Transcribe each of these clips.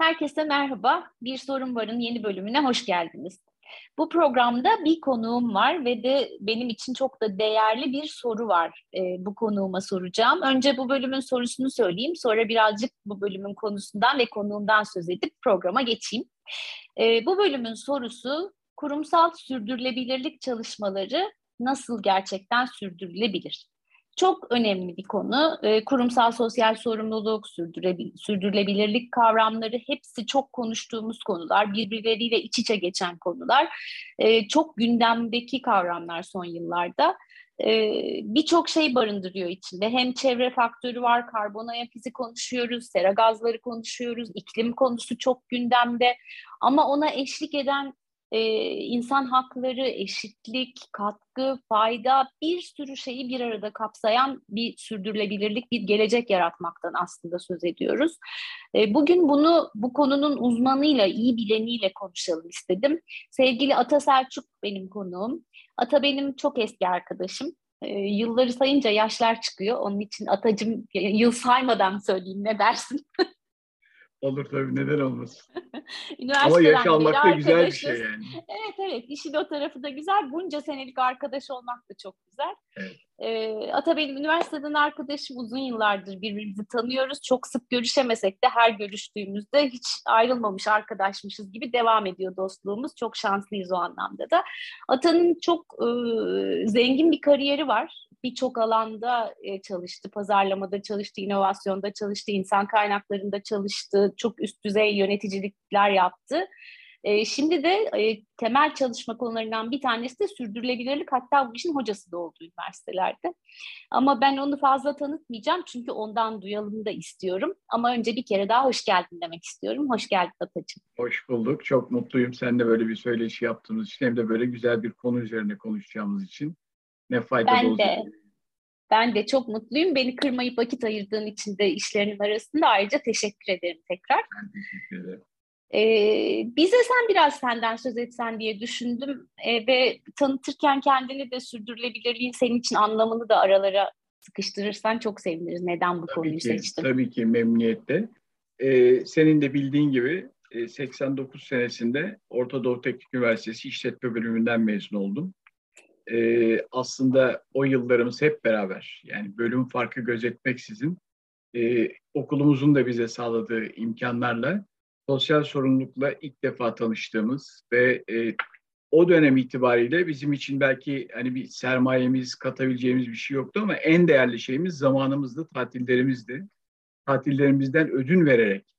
Herkese merhaba. Bir Sorun Var'ın yeni bölümüne hoş geldiniz. Bu programda bir konuğum var ve de benim için çok da değerli bir soru var e, bu konuğuma soracağım. Önce bu bölümün sorusunu söyleyeyim, sonra birazcık bu bölümün konusundan ve konuğumdan söz edip programa geçeyim. E, bu bölümün sorusu kurumsal sürdürülebilirlik çalışmaları nasıl gerçekten sürdürülebilir? Çok önemli bir konu. E, kurumsal sosyal sorumluluk, sürdürülebilirlik kavramları hepsi çok konuştuğumuz konular, birbirleriyle iç içe geçen konular. E, çok gündemdeki kavramlar son yıllarda. E, Birçok şey barındırıyor içinde. Hem çevre faktörü var, karbon ayak izi konuşuyoruz, sera gazları konuşuyoruz, iklim konusu çok gündemde. Ama ona eşlik eden e, insan hakları, eşitlik, katkı, fayda bir sürü şeyi bir arada kapsayan bir sürdürülebilirlik, bir gelecek yaratmaktan aslında söz ediyoruz. E, bugün bunu bu konunun uzmanıyla, iyi bileniyle konuşalım istedim. Sevgili Ata Selçuk benim konuğum. Ata benim çok eski arkadaşım. E, yılları sayınca yaşlar çıkıyor. Onun için Atacım yıl saymadan söyleyeyim ne dersin? Olur tabii neden olmasın. Ama yaş almak da güzel bir şey yani. Evet evet işin o tarafı da güzel. Bunca senelik arkadaş olmak da çok güzel. Evet. Ee, Ata benim üniversiteden arkadaşım uzun yıllardır birbirimizi tanıyoruz. Çok sık görüşemesek de her görüştüğümüzde hiç ayrılmamış arkadaşmışız gibi devam ediyor dostluğumuz. Çok şanslıyız o anlamda da. Ata'nın çok e, zengin bir kariyeri var birçok alanda e, çalıştı. Pazarlamada çalıştı, inovasyonda çalıştı, insan kaynaklarında çalıştı, çok üst düzey yöneticilikler yaptı. E, şimdi de e, temel çalışma konularından bir tanesi de sürdürülebilirlik. Hatta bu işin hocası da oldu üniversitelerde. Ama ben onu fazla tanıtmayacağım çünkü ondan duyalım da istiyorum. Ama önce bir kere daha hoş geldin demek istiyorum. Hoş geldin Atacığım. Hoş bulduk. Çok mutluyum sen de böyle bir söyleşi yaptığımız için hem de böyle güzel bir konu üzerine konuşacağımız için ne faydalı ben olacak. De. Ben de çok mutluyum. Beni kırmayıp vakit ayırdığın için de işlerinin arasında ayrıca teşekkür ederim tekrar. Ben teşekkür ederim. Ee, bize sen biraz senden söz etsen diye düşündüm ee, ve tanıtırken kendini de sürdürülebilirliğin senin için anlamını da aralara sıkıştırırsan çok seviniriz. Neden bu tabii konuyu ki, seçtin? Tabii ki memnuniyetle. Ee, senin de bildiğin gibi 89 e, senesinde Orta Doğu Teknik Üniversitesi İşletme Bölümünden mezun oldum e, aslında o yıllarımız hep beraber yani bölüm farkı gözetmeksizin e, okulumuzun da bize sağladığı imkanlarla sosyal sorumlulukla ilk defa tanıştığımız ve e, o dönem itibariyle bizim için belki hani bir sermayemiz katabileceğimiz bir şey yoktu ama en değerli şeyimiz zamanımızdı, tatillerimizdi. Tatillerimizden ödün vererek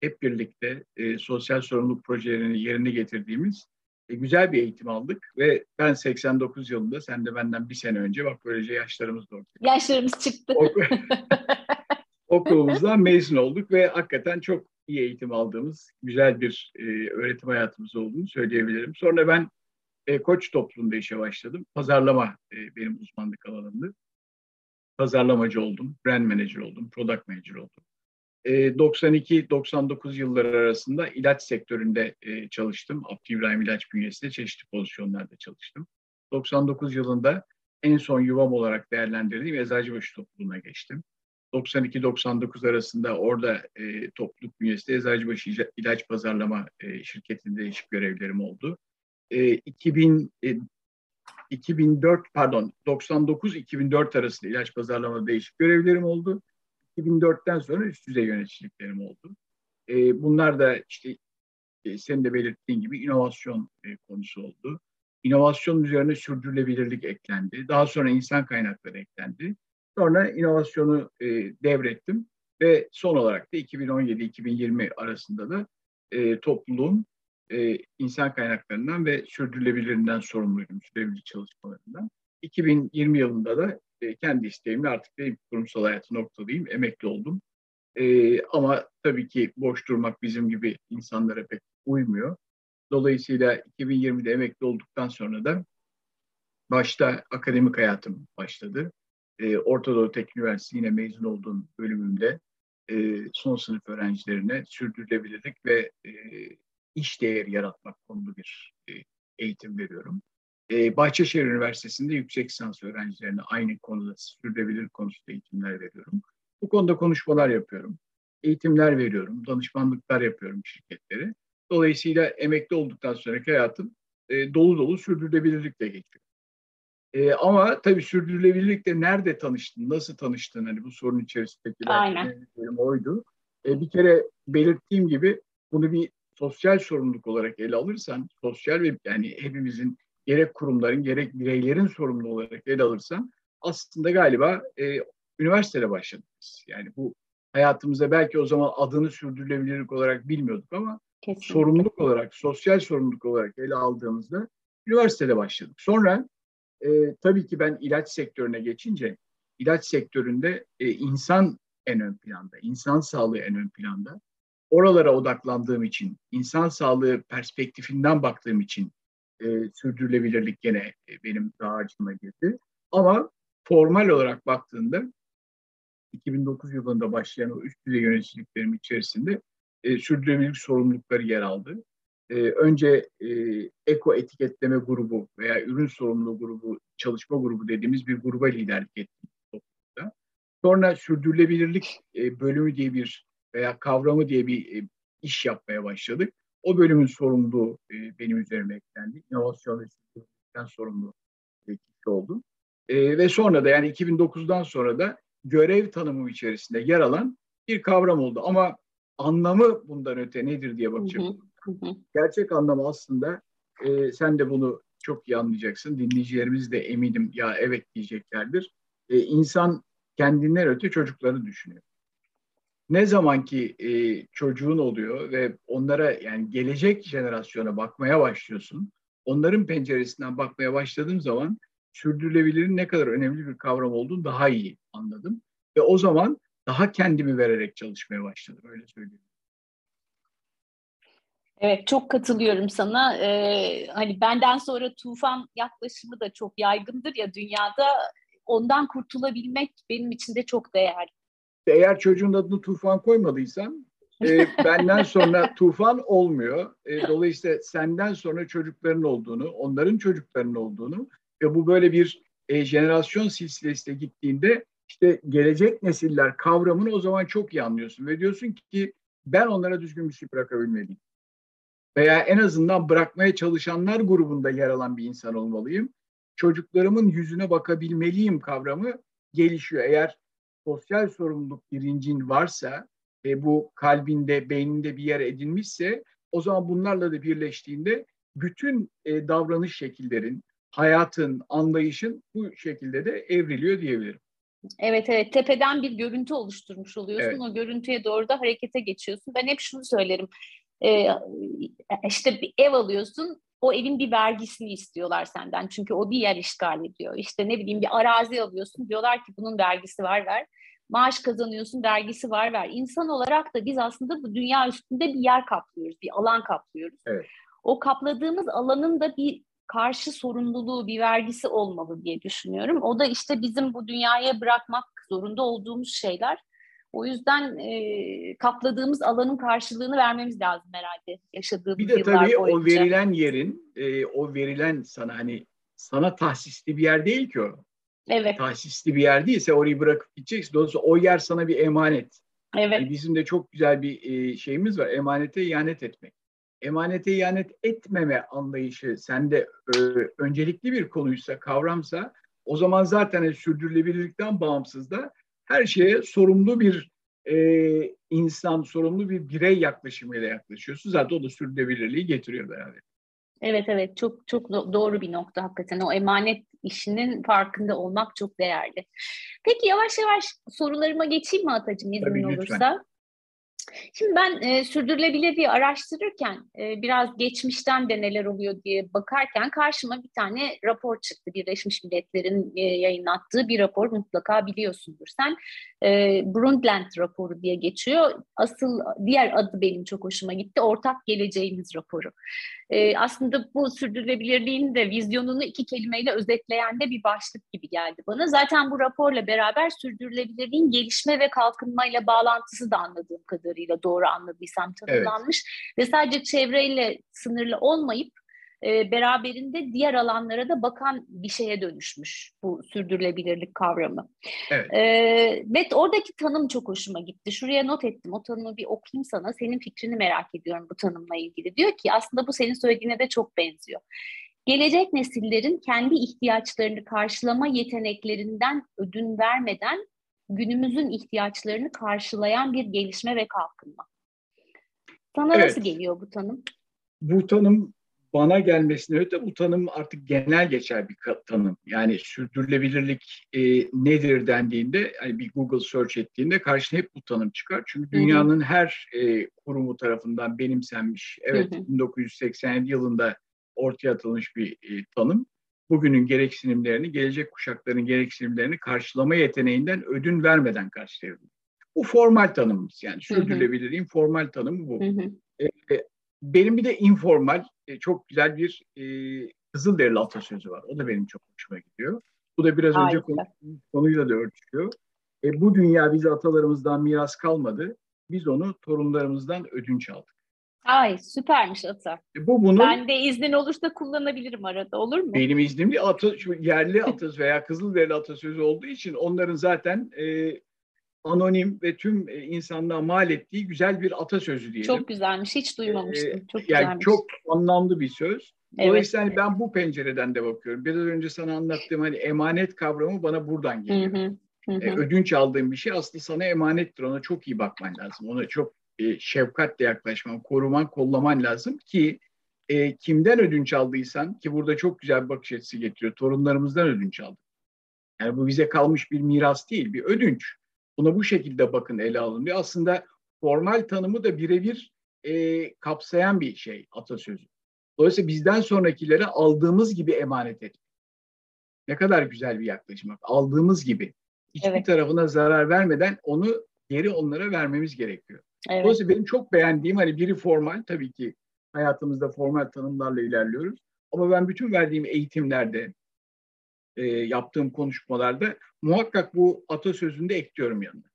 hep birlikte e, sosyal sorumluluk projelerini yerine getirdiğimiz e, güzel bir eğitim aldık ve ben 89 yılında sen de benden bir sene önce bak böylece yaşlarımız da ortaya. Yaşlarımız çıktı. Okulumuzdan mezun olduk ve hakikaten çok iyi eğitim aldığımız güzel bir e, öğretim hayatımız olduğunu söyleyebilirim. Sonra ben e, koç toplumunda işe başladım. Pazarlama e, benim uzmanlık alanımdı. Pazarlamacı oldum, brand manager oldum, product manager oldum. 92-99 ee, yılları arasında ilaç sektöründe e, çalıştım. Abdü İbrahim İlaç bünyesinde çeşitli pozisyonlarda çalıştım. 99 yılında en son yuvam olarak değerlendirdiğim Eczacıbaşı topluluğuna geçtim. 92-99 arasında orada e, topluluk bünyesinde Eczacıbaşı İlaç Pazarlama e, şirketinde değişik görevlerim oldu. E, 2000 e, 2004 pardon 99-2004 arasında ilaç pazarlama değişik görevlerim oldu. 2004'ten sonra üst düzey yöneticiliklerim oldu. E, bunlar da işte e, senin de belirttiğin gibi inovasyon e, konusu oldu. İnovasyon üzerine sürdürülebilirlik eklendi. Daha sonra insan kaynakları eklendi. Sonra inovasyonu e, devrettim ve son olarak da 2017-2020 arasında da e, topluluğun e, insan kaynaklarından ve sürdürülebilirliğinden sorumluydum, sürdürülebilirlik çalışmalarından. 2020 yılında da e, kendi isteğimle artık benim kurumsal hayatı noktalayayım, emekli oldum. E, ama tabii ki boş durmak bizim gibi insanlara pek uymuyor. Dolayısıyla 2020'de emekli olduktan sonra da başta akademik hayatım başladı. E, Orta Doğu Teknik Üniversitesi yine mezun olduğum bölümümde e, son sınıf öğrencilerine sürdürülebilirlik ve e, iş değeri yaratmak konulu bir e, eğitim veriyorum. E, Bahçeşehir Üniversitesi'nde yüksek lisans öğrencilerine aynı konuda sürdürülebilir konusunda eğitimler veriyorum. Bu konuda konuşmalar yapıyorum. eğitimler veriyorum, danışmanlıklar yapıyorum şirketlere. Dolayısıyla emekli olduktan sonraki hayatım e, dolu dolu sürdürülebilirlikle geçiyor. E, ama tabii sürdürülebilirlikle nerede tanıştın, nasıl tanıştın? Hani bu sorun içerisindeki Aynen. oydu. E, bir kere belirttiğim gibi bunu bir sosyal sorumluluk olarak ele alırsan, sosyal ve yani hepimizin gerek kurumların gerek bireylerin sorumlu olarak ele alırsan aslında galiba e, üniversitede başladık Yani bu hayatımızda belki o zaman adını sürdürülebilirlik olarak bilmiyorduk ama Kesinlikle. sorumluluk olarak, sosyal sorumluluk olarak ele aldığımızda üniversitede başladık. Sonra e, tabii ki ben ilaç sektörüne geçince ilaç sektöründe e, insan en ön planda, insan sağlığı en ön planda. Oralara odaklandığım için, insan sağlığı perspektifinden baktığım için e, sürdürülebilirlik gene e, benim daha acıma girdi. Ama formal olarak baktığında 2009 yılında başlayan o üst düzey yöneticiliklerim içerisinde e, sürdürülebilirlik sorumlulukları yer aldı. E, önce e, eko etiketleme grubu veya ürün sorumluluğu grubu, çalışma grubu dediğimiz bir gruba liderlik ettim toplumda. Sonra sürdürülebilirlik e, bölümü diye bir veya kavramı diye bir e, iş yapmaya başladık. O bölümün sorumluluğu e, benim üzerime eklendi. İnovasyon ve sürdürülebilirlikten sorumlu kişi oldum. E, ve sonra da yani 2009'dan sonra da görev tanımı içerisinde yer alan bir kavram oldu. Ama anlamı bundan öte nedir diye bakacak Gerçek anlamı aslında e, sen de bunu çok iyi anlayacaksın. Dinleyicilerimiz de eminim ya evet diyeceklerdir. E, insan kendinden öte çocuklarını düşünüyor. Ne zaman ki e, çocuğun oluyor ve onlara yani gelecek jenerasyona bakmaya başlıyorsun. Onların penceresinden bakmaya başladığım zaman sürdürülebilirin ne kadar önemli bir kavram olduğunu daha iyi anladım. Ve o zaman daha kendimi vererek çalışmaya başladım öyle söyleyeyim. Evet çok katılıyorum sana. Ee, hani benden sonra tufan yaklaşımı da çok yaygındır ya dünyada. Ondan kurtulabilmek benim için de çok değerli. Eğer çocuğun adını tufan koymadıysan e, benden sonra tufan olmuyor. E, dolayısıyla senden sonra çocukların olduğunu, onların çocuklarının olduğunu ve bu böyle bir e, jenerasyon silsilesiyle gittiğinde işte gelecek nesiller kavramını o zaman çok iyi anlıyorsun ve diyorsun ki ben onlara düzgün bir şey bırakabilmeliyim veya en azından bırakmaya çalışanlar grubunda yer alan bir insan olmalıyım. Çocuklarımın yüzüne bakabilmeliyim kavramı gelişiyor. Eğer sosyal sorumluluk bilincin varsa ve bu kalbinde, beyninde bir yer edinmişse o zaman bunlarla da birleştiğinde bütün e, davranış şekillerin, hayatın, anlayışın bu şekilde de evriliyor diyebilirim. Evet evet tepeden bir görüntü oluşturmuş oluyorsun. Evet. O görüntüye doğru da harekete geçiyorsun. Ben hep şunu söylerim e, işte bir ev alıyorsun o evin bir vergisini istiyorlar senden. Çünkü o bir yer işgal ediyor. İşte ne bileyim bir arazi alıyorsun diyorlar ki bunun vergisi var ver. Maaş kazanıyorsun vergisi var ver. İnsan olarak da biz aslında bu dünya üstünde bir yer kaplıyoruz, bir alan kaplıyoruz. Evet. O kapladığımız alanın da bir karşı sorumluluğu, bir vergisi olmalı diye düşünüyorum. O da işte bizim bu dünyaya bırakmak zorunda olduğumuz şeyler. O yüzden e, kapladığımız alanın karşılığını vermemiz lazım herhalde yaşadığımız Bir de tabii boyunca. o verilen yerin, e, o verilen sana hani sana tahsisli bir yer değil ki o. Evet. Tahsisli bir yer değilse orayı bırakıp gideceksin. Dolayısıyla o yer sana bir emanet. Evet. Yani bizim de çok güzel bir e, şeyimiz var. Emanete ihanet etmek. Emanete ihanet etmeme anlayışı sende e, öncelikli bir konuysa, kavramsa o zaman zaten hani sürdürülebilirlikten bağımsız da her şeye sorumlu bir e, insan, sorumlu bir birey yaklaşımıyla yaklaşıyorsun. Zaten o da sürdürülebilirliği getiriyor beraber. Evet evet çok çok doğru bir nokta hakikaten o emanet işinin farkında olmak çok değerli. Peki yavaş yavaş sorularıma geçeyim mi Atacığım izin Tabii, olursa? Lütfen. Şimdi ben e, sürdürülebilirliği araştırırken e, biraz geçmişten de neler oluyor diye bakarken karşıma bir tane rapor çıktı. Birleşmiş Milletler'in e, yayınlattığı bir rapor mutlaka biliyorsundur sen. E, Brundtland raporu diye geçiyor. Asıl diğer adı benim çok hoşuma gitti. Ortak Geleceğimiz raporu. E, aslında bu sürdürülebilirliğin de vizyonunu iki kelimeyle özetleyen de bir başlık gibi geldi bana. Zaten bu raporla beraber sürdürülebilirliğin gelişme ve kalkınmayla bağlantısı da anladığım kadarıyla doğru anladıysam tanımlanmış. Evet. Ve sadece çevreyle sınırlı olmayıp e, beraberinde diğer alanlara da bakan bir şeye dönüşmüş bu sürdürülebilirlik kavramı. Evet. E, ve oradaki tanım çok hoşuma gitti. Şuraya not ettim. O tanımı bir okuyayım sana. Senin fikrini merak ediyorum bu tanımla ilgili. Diyor ki aslında bu senin söylediğine de çok benziyor. Gelecek nesillerin kendi ihtiyaçlarını karşılama yeteneklerinden ödün vermeden günümüzün ihtiyaçlarını karşılayan bir gelişme ve kalkınma. Sana evet. nasıl geliyor bu tanım? Bu tanım bana gelmesine öte bu tanım artık genel geçer bir tanım. Yani sürdürülebilirlik e, nedir dendiğinde hani bir Google search ettiğinde karşına hep bu tanım çıkar. Çünkü dünyanın hı hı. her e, kurumu tarafından benimsenmiş. Evet hı hı. 1987 yılında ortaya atılmış bir e, tanım. Bugünün gereksinimlerini, gelecek kuşakların gereksinimlerini karşılama yeteneğinden ödün vermeden karşılayabilir. Bu formal tanımımız yani sürdürülebilirliğin formal tanımı bu. Hı hı. E, e, benim bir de informal e, çok güzel bir e, Kızılderili atasözü var. O da benim çok hoşuma gidiyor. Bu da biraz Harika. önce konuştuğumuz konuyla da örtüşüyor. E, bu dünya bize atalarımızdan miras kalmadı. Biz onu torunlarımızdan ödünç aldık. Ay süpermiş ata. E, bu bunu. Ben de iznin olursa kullanabilirim arada olur mu? Benim iznimli şu yerli atasözü veya Kızılderili atasözü olduğu için onların zaten e, anonim ve tüm e, insanlığa mal ettiği güzel bir atasözü diyelim. Çok güzelmiş. Hiç duymamıştım. Ee, çok yani güzelmiş. çok anlamlı bir söz. Dolayısıyla evet. ben bu pencereden de bakıyorum. Biraz önce sana anlattığım hani emanet kavramı bana buradan geliyor. Hı hı. Hı hı. Ee, ödünç aldığım bir şey aslında sana emanettir. Ona çok iyi bakman lazım. Ona çok e, şefkatle yaklaşman, koruman, kollaman lazım ki e, kimden ödünç aldıysan ki burada çok güzel bir bakış açısı getiriyor. Torunlarımızdan ödünç aldık. Yani bu bize kalmış bir miras değil, bir ödünç. Buna bu şekilde bakın ele alın diyor. Aslında formal tanımı da birebir e, kapsayan bir şey atasözü. Dolayısıyla bizden sonrakilere aldığımız gibi emanet et. Ne kadar güzel bir yaklaşım. Aldığımız gibi. Hiçbir evet. tarafına zarar vermeden onu geri onlara vermemiz gerekiyor. Evet. Dolayısıyla benim çok beğendiğim hani biri formal tabii ki hayatımızda formal tanımlarla ilerliyoruz. Ama ben bütün verdiğim eğitimlerde, e, yaptığım konuşmalarda muhakkak bu atasözünde ekliyorum yanına.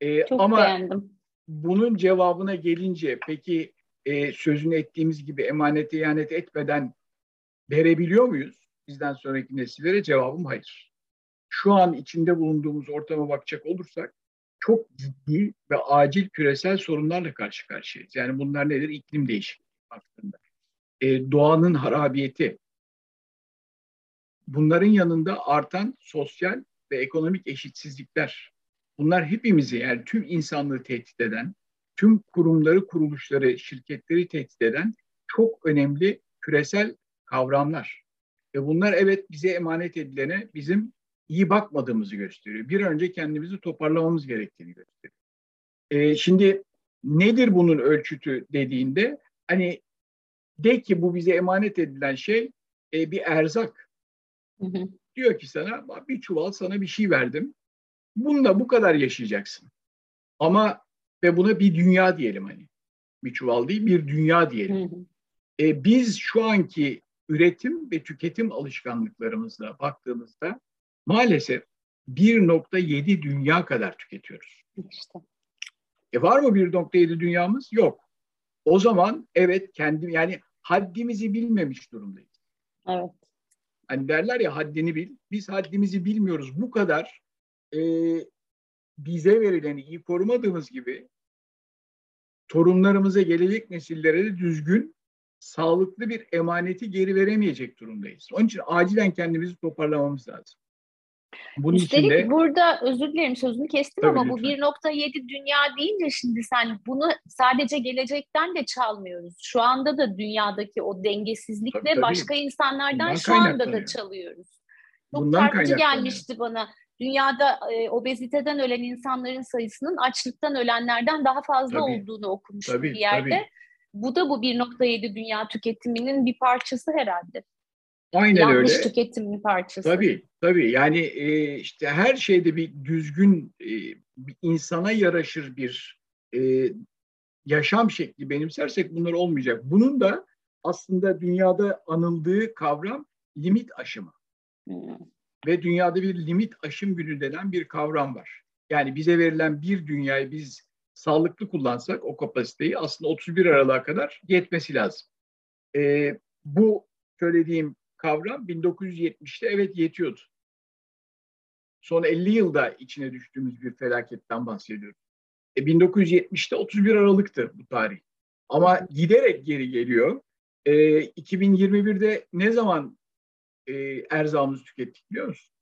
E, Çok ama beğendim. bunun cevabına gelince peki e, sözünü ettiğimiz gibi emanete ihanet etmeden verebiliyor muyuz? Bizden sonraki nesillere cevabım hayır. Şu an içinde bulunduğumuz ortama bakacak olursak çok ciddi ve acil küresel sorunlarla karşı karşıyayız. Yani bunlar nedir? İklim değişikliği hakkında. E, doğanın harabiyeti, bunların yanında artan sosyal ve ekonomik eşitsizlikler. Bunlar hepimizi yani tüm insanlığı tehdit eden, tüm kurumları, kuruluşları, şirketleri tehdit eden çok önemli küresel kavramlar. Ve bunlar evet bize emanet edilene bizim iyi bakmadığımızı gösteriyor. Bir önce kendimizi toparlamamız gerektiğini gösteriyor. Ee, şimdi nedir bunun ölçütü dediğinde hani de ki bu bize emanet edilen şey e, bir erzak Hı hı. Diyor ki sana bir çuval sana bir şey verdim. Bununla bu kadar yaşayacaksın. Ama ve buna bir dünya diyelim hani. Bir çuval değil bir dünya diyelim. Hı hı. E, biz şu anki üretim ve tüketim alışkanlıklarımızla baktığımızda maalesef 1.7 dünya kadar tüketiyoruz. İşte. E var mı 1.7 dünyamız? Yok. O zaman evet kendim yani haddimizi bilmemiş durumdayız. Evet. Hani derler ya haddini bil. Biz haddimizi bilmiyoruz. Bu kadar e, bize verileni iyi korumadığımız gibi torunlarımıza, gelecek nesillere de düzgün, sağlıklı bir emaneti geri veremeyecek durumdayız. Onun için acilen kendimizi toparlamamız lazım. Bunun Üstelik içinde... burada özür dilerim sözünü kestim Tabii ama lütfen. bu 1.7 dünya deyince şimdi sen bunu sadece gelecekten de çalmıyoruz. Şu anda da dünyadaki o dengesizlikle tabii, tabii. başka insanlardan Bundan şu anda da çalıyoruz. Çok Bundan çarpıcı gelmişti bana. Dünyada e, obeziteden ölen insanların sayısının açlıktan ölenlerden daha fazla tabii. olduğunu okumuştum tabii, bir yerde. Tabii. Bu da bu 1.7 dünya tüketiminin bir parçası herhalde. Aynen Yanlış öyle. Yanlış tüketimin parçası. Tabii, tabii. Yani e, işte her şeyde bir düzgün, e, bir insana yaraşır bir e, yaşam şekli benimsersek bunlar olmayacak. Bunun da aslında dünyada anıldığı kavram limit aşımı. Hmm. Ve dünyada bir limit aşım günü denen bir kavram var. Yani bize verilen bir dünyayı biz sağlıklı kullansak o kapasiteyi aslında 31 Aralık'a kadar yetmesi lazım. E, bu söylediğim kavram 1970'te evet yetiyordu. Son 50 yılda içine düştüğümüz bir felaketten bahsediyoruz. E 1970'te 31 Aralık'tı bu tarih. Ama giderek geri geliyor. E, 2021'de ne zaman e, erzağımızı tükettik biliyor musun?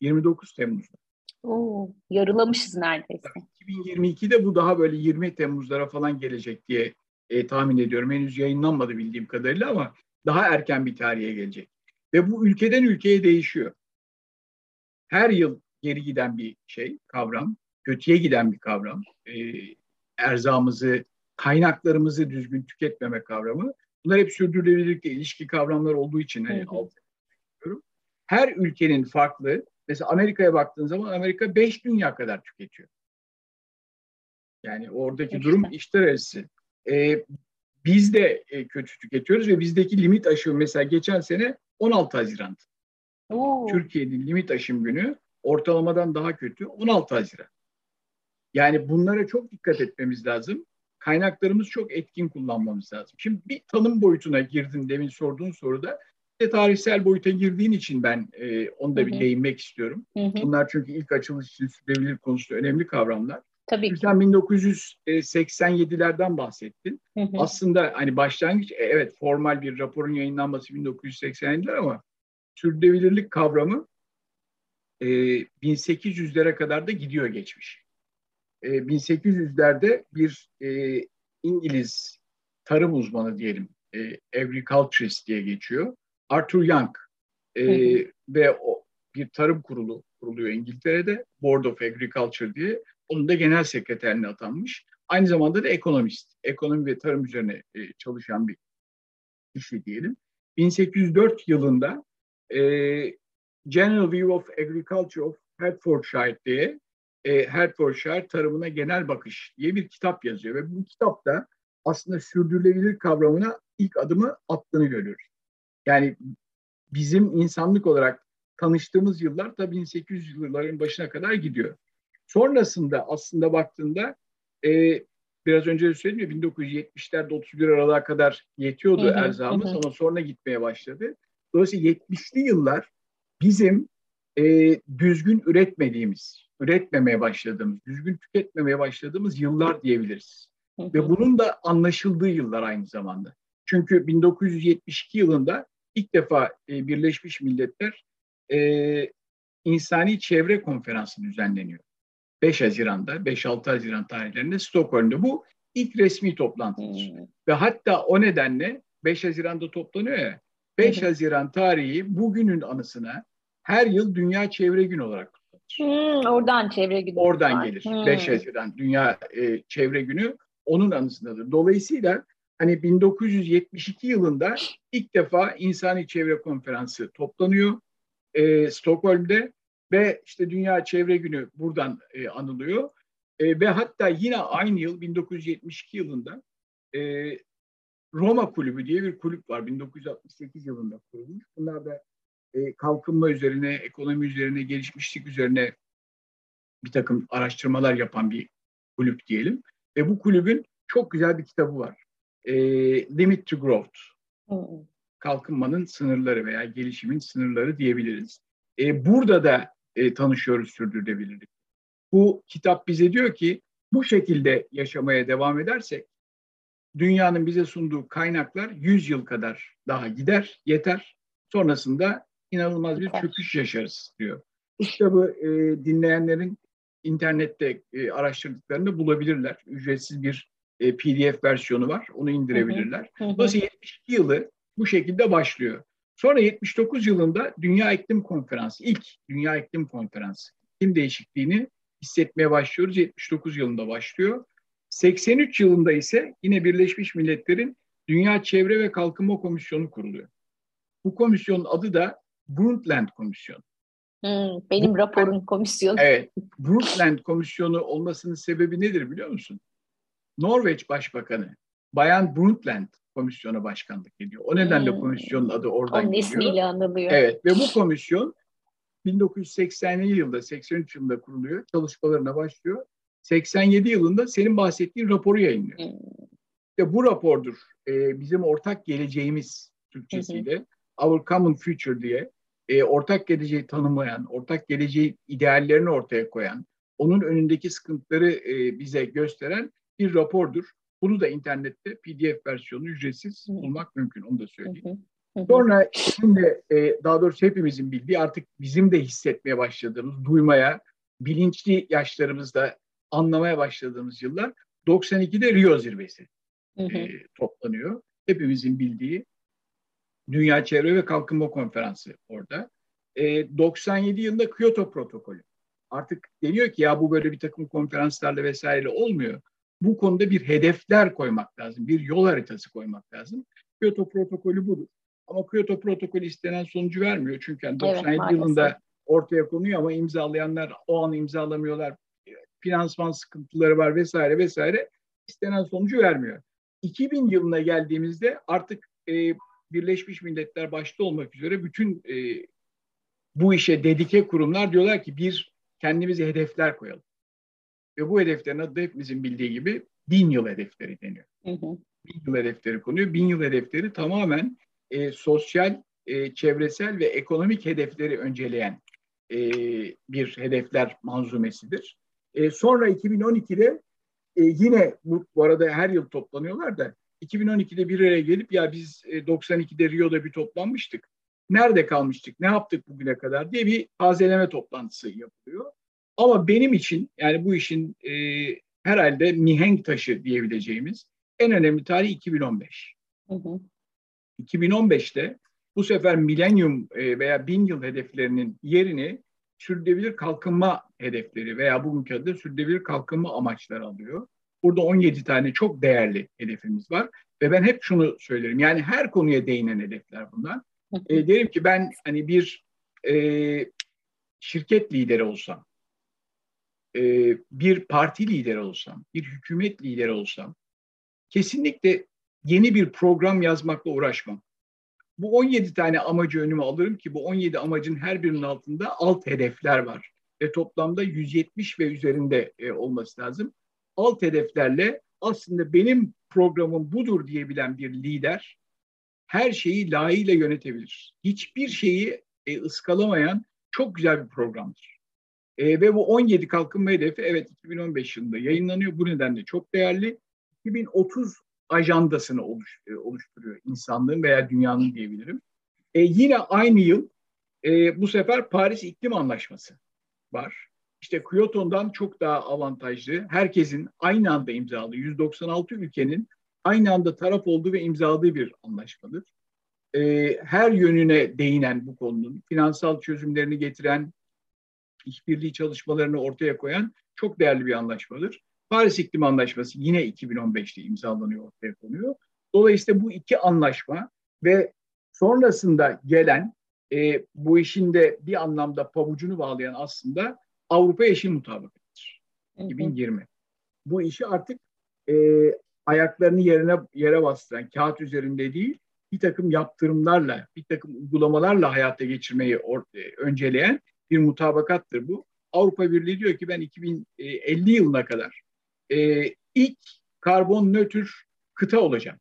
29 Temmuz'da. Oo, yarılamışız neredeyse. 2022'de bu daha böyle 20 Temmuzlara falan gelecek diye e, tahmin ediyorum. Henüz yayınlanmadı bildiğim kadarıyla ama daha erken bir tarihe gelecek. Ve bu ülkeden ülkeye değişiyor. Her yıl geri giden bir şey, kavram, kötüye giden bir kavram. E, erzağımızı, kaynaklarımızı düzgün tüketmeme kavramı. Bunlar hep sürdürülebilirlikle ilişki kavramlar olduğu için hani Her ülkenin farklı. Mesela Amerika'ya baktığın zaman Amerika 5 dünya kadar tüketiyor. Yani oradaki işte. durum işler arası. Ee, biz de e, kötü tüketiyoruz ve bizdeki limit aşımı mesela geçen sene 16 Haziran. Türkiye'nin limit aşım günü ortalamadan daha kötü 16 Haziran. Yani bunlara çok dikkat etmemiz lazım. Kaynaklarımız çok etkin kullanmamız lazım. Şimdi bir tanım boyutuna girdin demin sorduğun soruda. De tarihsel boyuta girdiğin için ben e, onu da bir değinmek istiyorum. Hı hı. Bunlar çünkü ilk açılış için sürdürülebilir konusunda önemli kavramlar. Tabii ki. Sen 1987'lerden bahsettin. Hı hı. Aslında hani başlangıç e, evet formal bir raporun yayınlanması 1987'ler ama sürdürülebilirlik kavramı e, 1800'lere kadar da gidiyor geçmiş. E, 1800'lerde bir e, İngiliz tarım uzmanı diyelim, e, agriculturist diye geçiyor. Arthur Young e, hı hı. ve o bir tarım kurulu kuruluyor İngiltere'de, Board of Agriculture diye. Onun da genel sekreterine atanmış. Aynı zamanda da ekonomist, ekonomi ve tarım üzerine e, çalışan bir kişi diyelim. 1804 yılında e, General View of Agriculture of Hertfordshire diye e, Hertfordshire tarımına genel bakış diye bir kitap yazıyor ve bu kitapta aslında sürdürülebilir kavramına ilk adımı attığını görüyoruz. Yani bizim insanlık olarak tanıştığımız yıllar da 1800 yılların başına kadar gidiyor. Sonrasında aslında baktığında e, biraz önce de söyledim ya 1970'lerde 31 Aralık'a kadar yetiyordu hı hı, erzağımız hı. ama sonra gitmeye başladı. Dolayısıyla 70'li yıllar bizim e, düzgün üretmediğimiz, üretmemeye başladığımız, düzgün tüketmemeye başladığımız yıllar diyebiliriz. Hı hı. Ve bunun da anlaşıldığı yıllar aynı zamanda. Çünkü 1972 yılında ilk defa e, Birleşmiş Milletler e, İnsani Çevre Konferansı düzenleniyor. 5 Haziran'da, 5-6 Haziran tarihlerinde Stockholm'da bu ilk resmi toplantıdır. Hmm. Ve hatta o nedenle 5 Haziran'da toplanıyor ya, 5 hmm. Haziran tarihi bugünün anısına her yıl Dünya Çevre Günü olarak kutlanır. Hmm, oradan çevre günü. Oradan var. gelir. Hmm. 5 Haziran Dünya e, Çevre Günü onun anısındadır. Dolayısıyla hani 1972 yılında ilk defa İnsani Çevre Konferansı toplanıyor e, Stockholm'de ve işte Dünya Çevre Günü buradan e, anılıyor. E, ve hatta yine aynı yıl 1972 yılında e, Roma Kulübü diye bir kulüp var. 1968 yılında kurulmuş. Bunlar da e, kalkınma üzerine, ekonomi üzerine, gelişmişlik üzerine bir takım araştırmalar yapan bir kulüp diyelim. Ve bu kulübün çok güzel bir kitabı var. E, Limit to Growth. Kalkınmanın sınırları veya gelişimin sınırları diyebiliriz. E, burada da e, tanışıyoruz sürdürülebilirlik. Bu kitap bize diyor ki bu şekilde yaşamaya devam edersek dünyanın bize sunduğu kaynaklar 100 yıl kadar daha gider, yeter. Sonrasında inanılmaz bir çöküş yaşarız diyor. Bu kitabı e, dinleyenlerin internette e, araştırdıklarında bulabilirler. Ücretsiz bir e, PDF versiyonu var. Onu indirebilirler. Hı hı. Dolayısıyla 72 yılı bu şekilde başlıyor. Sonra 79 yılında Dünya İklim Konferansı, ilk Dünya İklim Konferansı iklim değişikliğini hissetmeye başlıyoruz. 79 yılında başlıyor. 83 yılında ise yine Birleşmiş Milletler'in Dünya Çevre ve Kalkınma Komisyonu kuruluyor. Bu komisyonun adı da Brundtland Komisyonu. Hmm, benim raporun komisyonu. Evet. Brundtland Komisyonu olmasının sebebi nedir biliyor musun? Norveç Başbakanı Bayan Brundtland komisyona başkanlık ediyor. O nedenle hmm. komisyonun adı oradan Onun geliyor. ismiyle anılıyor. Evet ve bu komisyon 1980 yılında, 83 yılında kuruluyor. Çalışmalarına başlıyor. 87 yılında senin bahsettiğin raporu yayınlıyor. Hmm. İşte bu rapordur e, bizim ortak geleceğimiz Türkçesiyle. Our Common Future diye e, ortak geleceği tanımlayan, ortak geleceği ideallerini ortaya koyan, onun önündeki sıkıntıları e, bize gösteren bir rapordur. Bunu da internette PDF versiyonu ücretsiz bulmak mümkün, onu da söyleyeyim. Sonra şimdi e, daha doğrusu hepimizin bildiği artık bizim de hissetmeye başladığımız, duymaya, bilinçli yaşlarımızda anlamaya başladığımız yıllar 92'de Rio zirvesi e, toplanıyor. Hepimizin bildiği Dünya Çevre ve Kalkınma Konferansı orada. E, 97 yılında Kyoto Protokolü. Artık deniyor ki ya bu böyle bir takım konferanslarla vesaire olmuyor. Bu konuda bir hedefler koymak lazım, bir yol haritası koymak lazım. Kyoto Protokolü budur. Ama Kyoto Protokolü istenen sonucu vermiyor. Çünkü yani 97 evet, yılında ortaya konuyor ama imzalayanlar o an imzalamıyorlar. Finansman sıkıntıları var vesaire vesaire. İstenen sonucu vermiyor. 2000 yılına geldiğimizde artık e, Birleşmiş Milletler başta olmak üzere bütün e, bu işe dedike kurumlar diyorlar ki bir kendimize hedefler koyalım. Ve bu hedeflerin adı da hepimizin bildiği gibi bin yıl hedefleri deniyor. Hı hı. Bin yıl hedefleri konuyor. Bin yıl hedefleri tamamen e, sosyal, e, çevresel ve ekonomik hedefleri önceleyen e, bir hedefler manzumesidir. E, sonra 2012'de e, yine bu, bu arada her yıl toplanıyorlar da 2012'de bir araya gelip ya biz 92'de e, Rio'da bir toplanmıştık. Nerede kalmıştık, ne yaptık bugüne kadar diye bir tazeleme toplantısı yapılıyor. Ama benim için yani bu işin e, herhalde mihenk taşı diyebileceğimiz en önemli tarih 2015. Hı hı. 2015'te bu sefer milenyum e, veya bin yıl hedeflerinin yerini sürdürülebilir kalkınma hedefleri veya bugünkü adı sürdürülebilir kalkınma amaçları alıyor. Burada 17 tane çok değerli hedefimiz var ve ben hep şunu söylerim. Yani her konuya değinen hedefler bunlar. E, derim ki ben hani bir e, şirket lideri olsam, e, bir parti lideri olsam, bir hükümet lideri olsam kesinlikle yeni bir program yazmakla uğraşmam. Bu 17 tane amacı önüme alırım ki bu 17 amacın her birinin altında alt hedefler var. Ve toplamda 170 ve üzerinde e, olması lazım alt hedeflerle aslında benim programım budur diyebilen bir lider her şeyi layığıyla yönetebilir. Hiçbir şeyi e, ıskalamayan çok güzel bir programdır. E, ve bu 17 kalkınma hedefi evet 2015 yılında yayınlanıyor. Bu nedenle çok değerli. 2030 ajandasını oluş, e, oluşturuyor insanlığın veya dünyanın diyebilirim. E, yine aynı yıl e, bu sefer Paris İklim Anlaşması var işte Kyoto'dan çok daha avantajlı. Herkesin aynı anda imzaladığı, 196 ülkenin aynı anda taraf olduğu ve imzaladığı bir anlaşmadır. Ee, her yönüne değinen bu konunun, finansal çözümlerini getiren, işbirliği çalışmalarını ortaya koyan çok değerli bir anlaşmadır. Paris İklim Anlaşması yine 2015'te imzalanıyor, ortaya konuyor. Dolayısıyla bu iki anlaşma ve sonrasında gelen e, bu işin de bir anlamda pabucunu bağlayan aslında Avrupa Yeşil Mutabakatı'dır. 2020. Bu işi artık e, ayaklarını yerine yere bastıran, kağıt üzerinde değil, bir takım yaptırımlarla, bir takım uygulamalarla hayata geçirmeyi or- önceleyen bir mutabakattır bu. Avrupa Birliği diyor ki ben 2050 yılına kadar e, ilk karbon nötr kıta olacağım.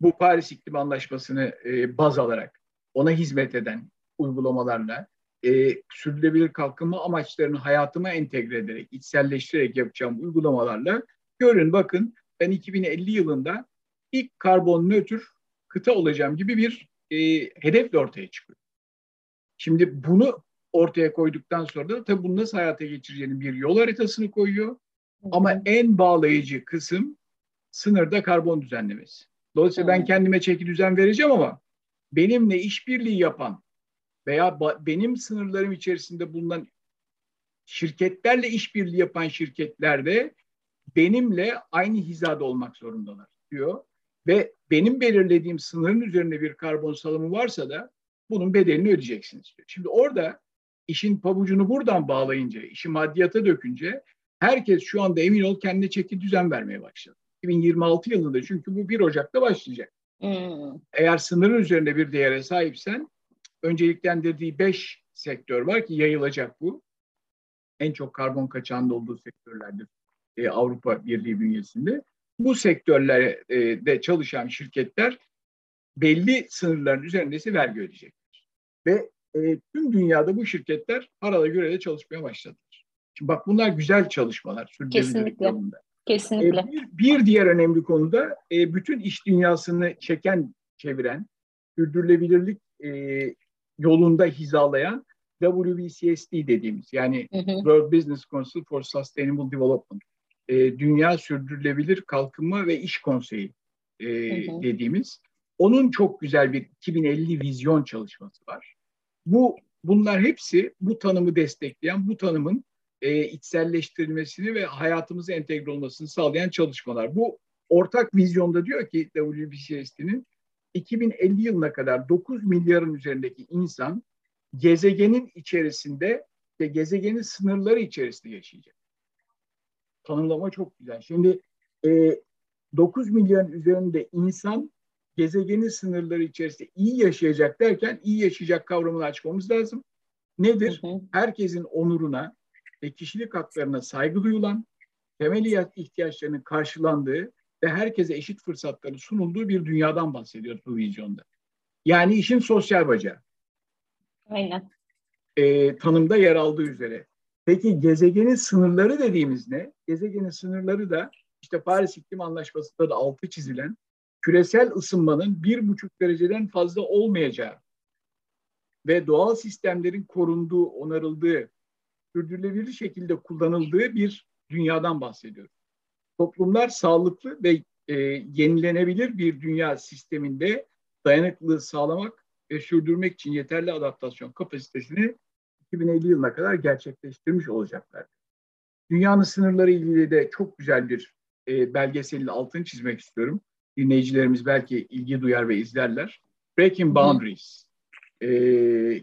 Bu Paris İklim Anlaşması'nı e, baz alarak ona hizmet eden uygulamalarla e, sürdürülebilir kalkınma amaçlarını hayatıma entegre ederek, içselleştirerek yapacağım uygulamalarla görün bakın ben 2050 yılında ilk karbon nötr kıta olacağım gibi bir e, hedefle ortaya çıkıyor. Şimdi bunu ortaya koyduktan sonra da tabii bunu nasıl hayata geçireceğinin bir yol haritasını koyuyor. Ama en bağlayıcı kısım sınırda karbon düzenlemesi. Dolayısıyla ben kendime çeki düzen vereceğim ama benimle işbirliği yapan veya benim sınırlarım içerisinde bulunan şirketlerle işbirliği yapan şirketlerde benimle aynı hizada olmak zorundalar diyor. Ve benim belirlediğim sınırın üzerinde bir karbon salımı varsa da bunun bedelini ödeyeceksiniz diyor. Şimdi orada işin pabucunu buradan bağlayınca, işi maddiyata dökünce herkes şu anda emin ol kendine çeki düzen vermeye başladı. 2026 yılında çünkü bu 1 Ocak'ta başlayacak. Hmm. Eğer sınırın üzerinde bir değere sahipsen önceliklendirdiği beş sektör var ki yayılacak bu. En çok karbon kaçağında olduğu sektörlerdir e, Avrupa Birliği bünyesinde. Bu sektörlerde çalışan şirketler belli sınırların üzerinde ise vergi ödeyecekler. Ve e, tüm dünyada bu şirketler parada göre de çalışmaya başladılar. Şimdi bak bunlar güzel çalışmalar. Kesinlikle. Yolunda. Kesinlikle. E, bir, bir diğer önemli konuda e, bütün iş dünyasını çeken, çeviren, sürdürülebilirlik e, yolunda hizalayan WBCSD dediğimiz yani hı hı. World Business Council for Sustainable Development, e, Dünya Sürdürülebilir Kalkınma ve İş Konseyi e, hı hı. dediğimiz. Onun çok güzel bir 2050 vizyon çalışması var. Bu bunlar hepsi bu tanımı destekleyen, bu tanımın e, içselleştirilmesini ve hayatımıza entegre olmasını sağlayan çalışmalar. Bu ortak vizyonda diyor ki WBCSD'nin 2050 yılına kadar 9 milyarın üzerindeki insan gezegenin içerisinde ve gezegenin sınırları içerisinde yaşayacak. Tanımlama çok güzel. Şimdi e, 9 milyon üzerinde insan gezegenin sınırları içerisinde iyi yaşayacak derken iyi yaşayacak kavramını açmamız lazım. Nedir? Hı hı. Herkesin onuruna ve kişilik haklarına saygı duyulan, temel ihtiyaçlarının karşılandığı ve herkese eşit fırsatları sunulduğu bir dünyadan bahsediyoruz bu vizyonda. Yani işin sosyal bacağı. Aynen. E, tanımda yer aldığı üzere. Peki gezegenin sınırları dediğimiz ne? Gezegenin sınırları da işte Paris İklim Anlaşması'nda da altı çizilen küresel ısınmanın bir buçuk dereceden fazla olmayacağı ve doğal sistemlerin korunduğu, onarıldığı, sürdürülebilir şekilde kullanıldığı bir dünyadan bahsediyoruz. Toplumlar sağlıklı ve e, yenilenebilir bir dünya sisteminde dayanıklılığı sağlamak ve sürdürmek için yeterli adaptasyon kapasitesini 2050 yılına kadar gerçekleştirmiş olacaklar. Dünyanın sınırları ilgili de çok güzel bir e, belgeselin altını çizmek istiyorum. Dinleyicilerimiz belki ilgi duyar ve izlerler. Breaking Boundaries. E,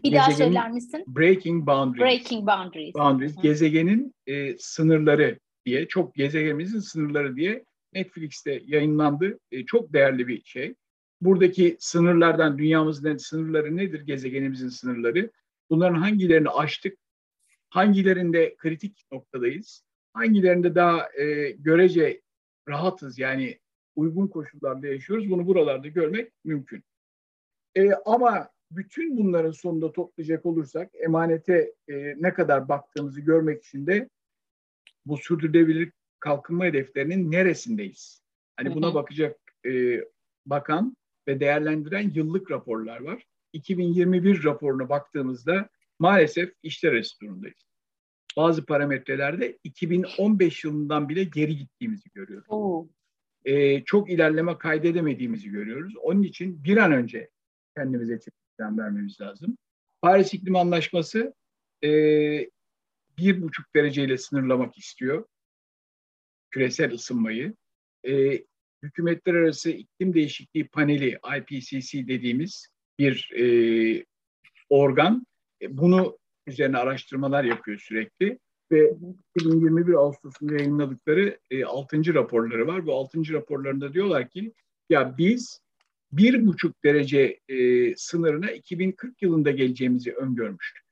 bir daha söyler misin? Breaking Boundaries. Breaking Boundaries. Boundaries. Gezegenin e, sınırları diye, çok gezegenimizin sınırları diye Netflix'te yayınlandı. E, çok değerli bir şey buradaki sınırlardan, dünyamızın sınırları nedir, gezegenimizin sınırları? Bunların hangilerini aştık, hangilerinde kritik noktadayız, hangilerinde daha e, görece rahatız yani uygun koşullarda yaşıyoruz. Bunu buralarda görmek mümkün. E, ama bütün bunların sonunda toplayacak olursak emanete e, ne kadar baktığımızı görmek için de bu sürdürülebilir kalkınma hedeflerinin neresindeyiz? Hani buna bakacak e, bakan ve değerlendiren yıllık raporlar var. 2021 raporuna baktığımızda maalesef işler arası durumdayız. Bazı parametrelerde 2015 yılından bile geri gittiğimizi görüyoruz. Oo. Ee, çok ilerleme kaydedemediğimizi görüyoruz. Onun için bir an önce kendimize çekimden vermemiz lazım. Paris İklim Anlaşması e, bir buçuk dereceyle sınırlamak istiyor küresel ısınmayı. E, Hükümetler Arası İklim Değişikliği Paneli IPCC dediğimiz bir e, organ e, bunu üzerine araştırmalar yapıyor sürekli ve 2021 Ağustos'unda yayınladıkları e, 6. raporları var. Bu 6. raporlarında diyorlar ki ya biz bir buçuk derece e, sınırına 2040 yılında geleceğimizi öngörmüştük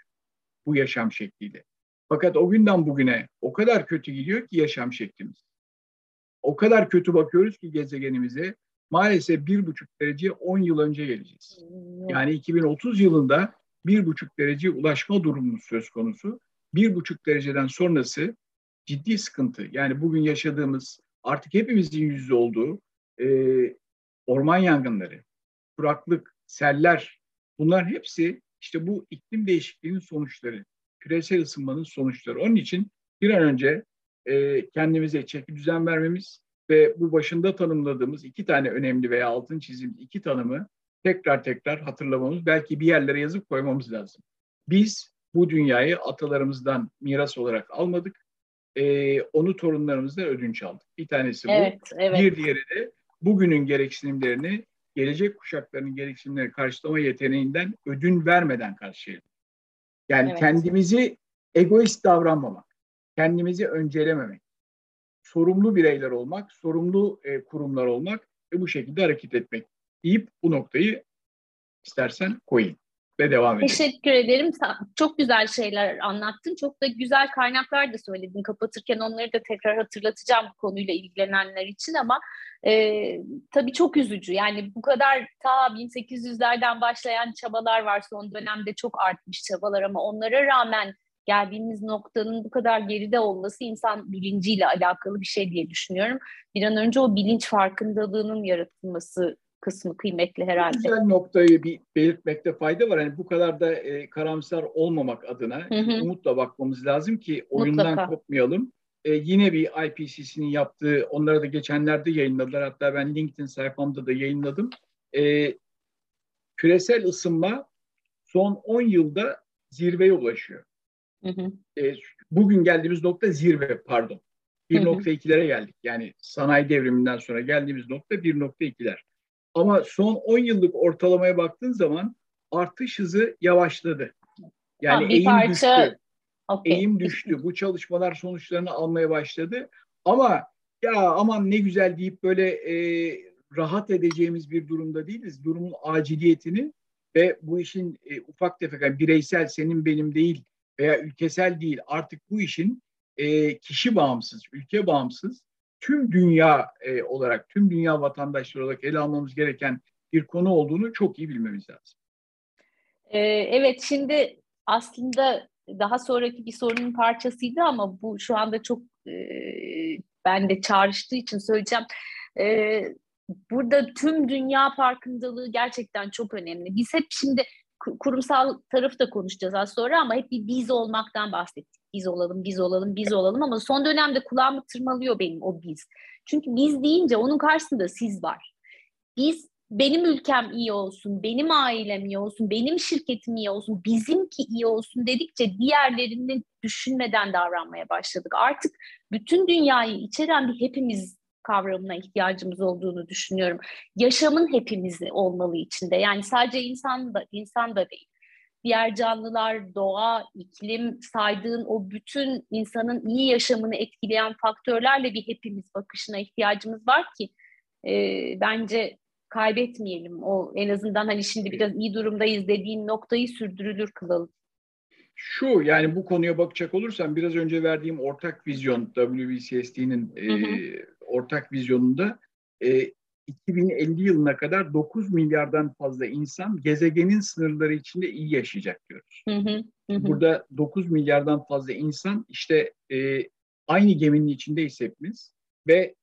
bu yaşam şekliyle. Fakat o günden bugüne o kadar kötü gidiyor ki yaşam şeklimiz o kadar kötü bakıyoruz ki gezegenimize maalesef bir buçuk derece 10 yıl önce geleceğiz. Hmm. Yani 2030 yılında bir buçuk derece ulaşma durumumuz söz konusu. Bir buçuk dereceden sonrası ciddi sıkıntı. Yani bugün yaşadığımız artık hepimizin yüzde olduğu e, orman yangınları, kuraklık, seller bunlar hepsi işte bu iklim değişikliğinin sonuçları, küresel ısınmanın sonuçları. Onun için bir an önce e, kendimize çeki düzen vermemiz ve bu başında tanımladığımız iki tane önemli veya altın çizdiğimiz iki tanımı tekrar tekrar hatırlamamız, belki bir yerlere yazıp koymamız lazım. Biz bu dünyayı atalarımızdan miras olarak almadık. E, onu torunlarımızdan ödünç aldık. Bir tanesi bu. Evet, evet. Bir diğeri de bugünün gereksinimlerini gelecek kuşakların gereksinimlerini karşılama yeteneğinden ödün vermeden karşılayalım. Yani evet. kendimizi egoist davranmamak kendimizi öncelememek, sorumlu bireyler olmak, sorumlu e, kurumlar olmak ve bu şekilde hareket etmek deyip bu noktayı istersen koyayım. Ve devam edelim. Teşekkür ederim. Çok güzel şeyler anlattın. Çok da güzel kaynaklar da söyledin. Kapatırken onları da tekrar hatırlatacağım bu konuyla ilgilenenler için ama e, tabii çok üzücü. Yani bu kadar ta 1800'lerden başlayan çabalar var. Son dönemde çok artmış çabalar ama onlara rağmen geldiğimiz noktanın bu kadar geride olması insan bilinciyle alakalı bir şey diye düşünüyorum. Bir an önce o bilinç farkındalığının yaratılması kısmı kıymetli herhalde. Güzel noktayı bir belirtmekte fayda var. Yani bu kadar da e, karamsar olmamak adına hı hı. umutla bakmamız lazım ki oyundan Mutlaka. kopmayalım. E, yine bir IPCC'nin yaptığı, onlara da geçenlerde yayınladılar. Hatta ben LinkedIn sayfamda da yayınladım. E, küresel ısınma son 10 yılda zirveye ulaşıyor. Hı hı. E, bugün geldiğimiz nokta zirve pardon. 1.2'lere geldik. Yani sanayi devriminden sonra geldiğimiz nokta 1.2'ler. Ama son 10 yıllık ortalamaya baktığın zaman artış hızı yavaşladı. Yani ha, eğim parça... düştü. Okay. Eğim düştü. Bu çalışmalar sonuçlarını almaya başladı. Ama ya aman ne güzel deyip böyle e, rahat edeceğimiz bir durumda değiliz. Durumun aciliyetini ve bu işin e, ufak tefek yani bireysel senin benim değil veya ülkesel değil artık bu işin e, kişi bağımsız, ülke bağımsız tüm dünya e, olarak, tüm dünya vatandaşları olarak ele almamız gereken bir konu olduğunu çok iyi bilmemiz lazım. Ee, evet, şimdi aslında daha sonraki bir sorunun parçasıydı ama bu şu anda çok e, ben de çağrıştığı için söyleyeceğim. E, burada tüm dünya farkındalığı gerçekten çok önemli. Biz hep şimdi kurumsal tarafı da konuşacağız az sonra ama hep bir biz olmaktan bahsettik. Biz olalım, biz olalım, biz olalım ama son dönemde kulağımı tırmalıyor benim o biz. Çünkü biz deyince onun karşısında siz var. Biz benim ülkem iyi olsun, benim ailem iyi olsun, benim şirketim iyi olsun, bizimki iyi olsun dedikçe diğerlerini düşünmeden davranmaya başladık. Artık bütün dünyayı içeren bir hepimiz kavramına ihtiyacımız olduğunu düşünüyorum. Yaşamın hepimizi olmalı içinde. Yani sadece insan da insan da değil. Diğer canlılar, doğa, iklim saydığın o bütün insanın iyi yaşamını etkileyen faktörlerle bir hepimiz bakışına ihtiyacımız var ki e, bence kaybetmeyelim. O en azından hani şimdi biraz iyi durumdayız dediğin noktayı sürdürülür kılalım. Şu yani bu konuya bakacak olursam biraz önce verdiğim ortak vizyon WBCSD'nin e, ortak vizyonunda e, 2050 yılına kadar 9 milyardan fazla insan gezegenin sınırları içinde iyi yaşayacak diyoruz. Hı hı, hı. Burada 9 milyardan fazla insan işte e, aynı geminin içindeyiz hepimiz ve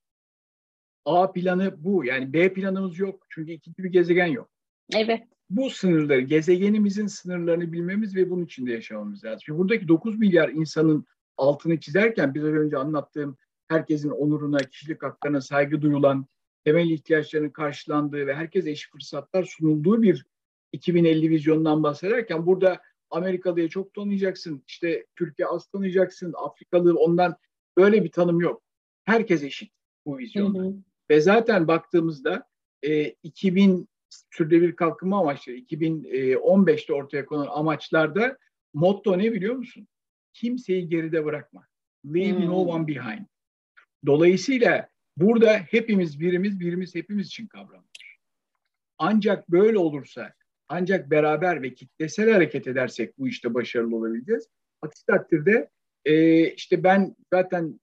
A planı bu. Yani B planımız yok. Çünkü ikinci bir gezegen yok. Evet. Bu sınırları, gezegenimizin sınırlarını bilmemiz ve bunun içinde yaşamamız lazım. Şimdi buradaki 9 milyar insanın altını çizerken biraz önce anlattığım herkesin onuruna, kişilik haklarına saygı duyulan, temel ihtiyaçlarının karşılandığı ve herkes eşit fırsatlar sunulduğu bir 2050 vizyonundan bahsederken burada Amerikalı'ya çok tanıyacaksın, işte Türkiye az tanıyacaksın, Afrikalı ondan böyle bir tanım yok. Herkes eşit bu vizyonda. Hı hı. Ve zaten baktığımızda e, 2000 sürdürülebilir kalkınma amaçları 2015'te ortaya konan amaçlarda motto ne biliyor musun? Kimseyi geride bırakma. Leave hmm. no one behind. Dolayısıyla burada hepimiz birimiz, birimiz hepimiz için kavramdır. Ancak böyle olursa, ancak beraber ve kitlesel hareket edersek bu işte başarılı olabileceğiz. Aksi takdirde e, işte ben zaten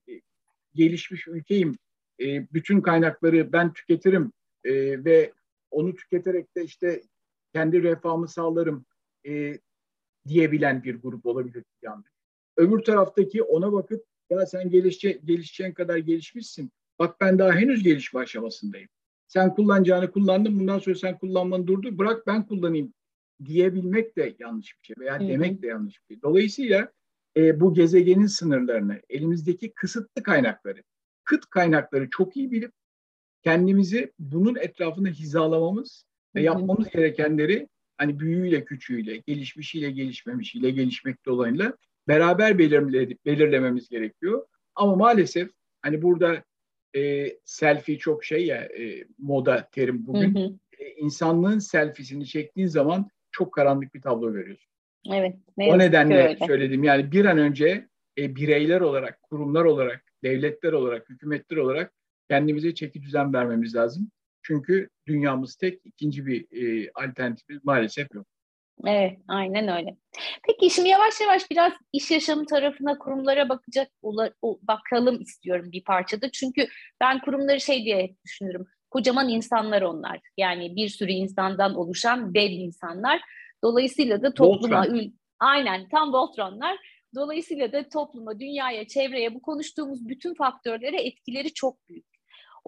gelişmiş ülkeyim, e, bütün kaynakları ben tüketirim e, ve onu tüketerek de işte kendi refahımı sağlarım e, diyebilen bir grup olabilir yani. Öbür taraftaki ona bakıp ya sen gelişce, gelişeceğin kadar gelişmişsin. Bak ben daha henüz gelişme aşamasındayım. Sen kullanacağını kullandın bundan sonra sen kullanmanı durdur bırak ben kullanayım diyebilmek de yanlış bir şey veya Hı-hı. demek de yanlış bir şey. Dolayısıyla e, bu gezegenin sınırlarını, elimizdeki kısıtlı kaynakları, kıt kaynakları çok iyi bilip kendimizi bunun etrafında hizalamamız ve yapmamız gerekenleri hani büyüğüyle küçüğüyle, gelişmişiyle gelişmemişiyle, gelişmekte olanıyla beraber belirlememiz gerekiyor. Ama maalesef hani burada e, selfie çok şey ya e, moda terim bugün. Hı hı. E, insanlığın selfiesini çektiğin zaman çok karanlık bir tablo görüyorsun. Evet. Ne o nedenle söyledim yani bir an önce e, bireyler olarak, kurumlar olarak, devletler olarak, hükümetler olarak kendimize çeki düzen vermemiz lazım. Çünkü dünyamız tek, ikinci bir e, alternatifimiz maalesef yok. Evet, aynen öyle. Peki şimdi yavaş yavaş biraz iş yaşamı tarafına kurumlara bakacak bakalım istiyorum bir parçada. Çünkü ben kurumları şey diye düşünürüm. Kocaman insanlar onlar. Yani bir sürü insandan oluşan dev insanlar. Dolayısıyla da topluma, Voltron. aynen tam Voltronlar. Dolayısıyla da topluma, dünyaya, çevreye bu konuştuğumuz bütün faktörlere etkileri çok büyük.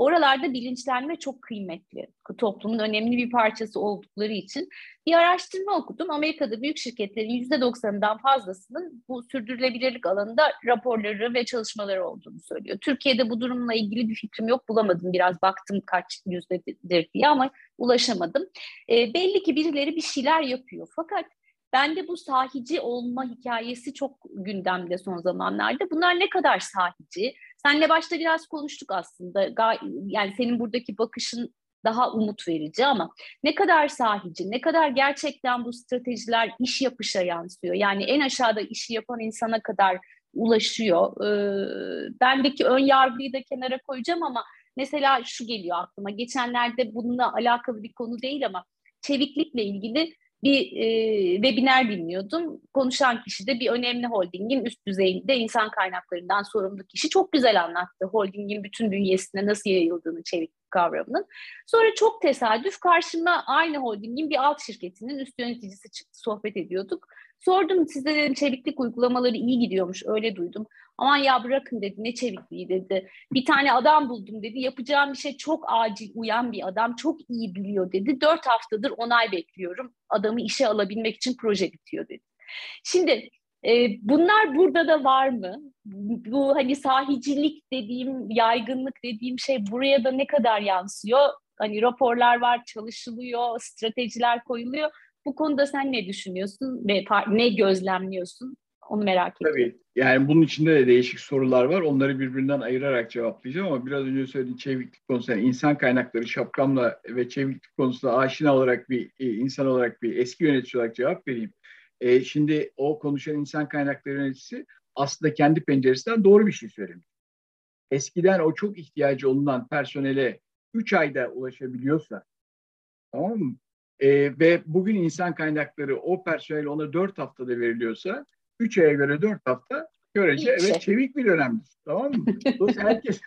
Oralarda bilinçlenme çok kıymetli. Toplumun önemli bir parçası oldukları için bir araştırma okudum. Amerika'da büyük şirketlerin %90'ından fazlasının bu sürdürülebilirlik alanında raporları ve çalışmaları olduğunu söylüyor. Türkiye'de bu durumla ilgili bir fikrim yok. Bulamadım. Biraz baktım kaç yüzdedir diye ama ulaşamadım. E, belli ki birileri bir şeyler yapıyor. Fakat Bende bu sahici olma hikayesi çok gündemde son zamanlarda. Bunlar ne kadar sahici? Senle başta biraz konuştuk aslında. Yani senin buradaki bakışın daha umut verici ama ne kadar sahici, ne kadar gerçekten bu stratejiler iş yapışa yansıyor. Yani en aşağıda işi yapan insana kadar ulaşıyor. Ee, bendeki ön yargıyı da kenara koyacağım ama mesela şu geliyor aklıma. Geçenlerde bununla alakalı bir konu değil ama çeviklikle ilgili bir e, webinar dinliyordum. Konuşan kişi de bir önemli holdingin üst düzeyinde insan kaynaklarından sorumlu kişi. Çok güzel anlattı holdingin bütün bünyesine nasıl yayıldığını çevik kavramının. Sonra çok tesadüf karşıma aynı holdingin bir alt şirketinin üst yöneticisi çıktı. Sohbet ediyorduk. Sordum size dedim çeviklik uygulamaları iyi gidiyormuş öyle duydum. Aman ya bırakın dedi ne çevikliği dedi. Bir tane adam buldum dedi yapacağım bir şey çok acil uyan bir adam çok iyi biliyor dedi. Dört haftadır onay bekliyorum adamı işe alabilmek için proje bitiyor dedi. Şimdi e, bunlar burada da var mı? Bu hani sahicilik dediğim, yaygınlık dediğim şey buraya da ne kadar yansıyor? Hani raporlar var, çalışılıyor, stratejiler koyuluyor. Bu konuda sen ne düşünüyorsun ve ne gözlemliyorsun? Onu merak ediyorum. Tabii. Yani bunun içinde de değişik sorular var. Onları birbirinden ayırarak cevaplayacağım ama biraz önce söylediğim çeviklik konusu, yani insan kaynakları şapkamla ve çeviklik konusunda aşina olarak bir e, insan olarak bir eski yönetici olarak cevap vereyim. E, şimdi o konuşan insan kaynakları yöneticisi aslında kendi penceresinden doğru bir şey söylemiş. Eskiden o çok ihtiyacı olunan personele 3 ayda ulaşabiliyorsa tamam mı? E, ve bugün insan kaynakları o personel ona 4 haftada veriliyorsa 3 aya göre 4 hafta görece evet şey. çevik bir dönemdir. Tamam mı? Dolayısıyla herkes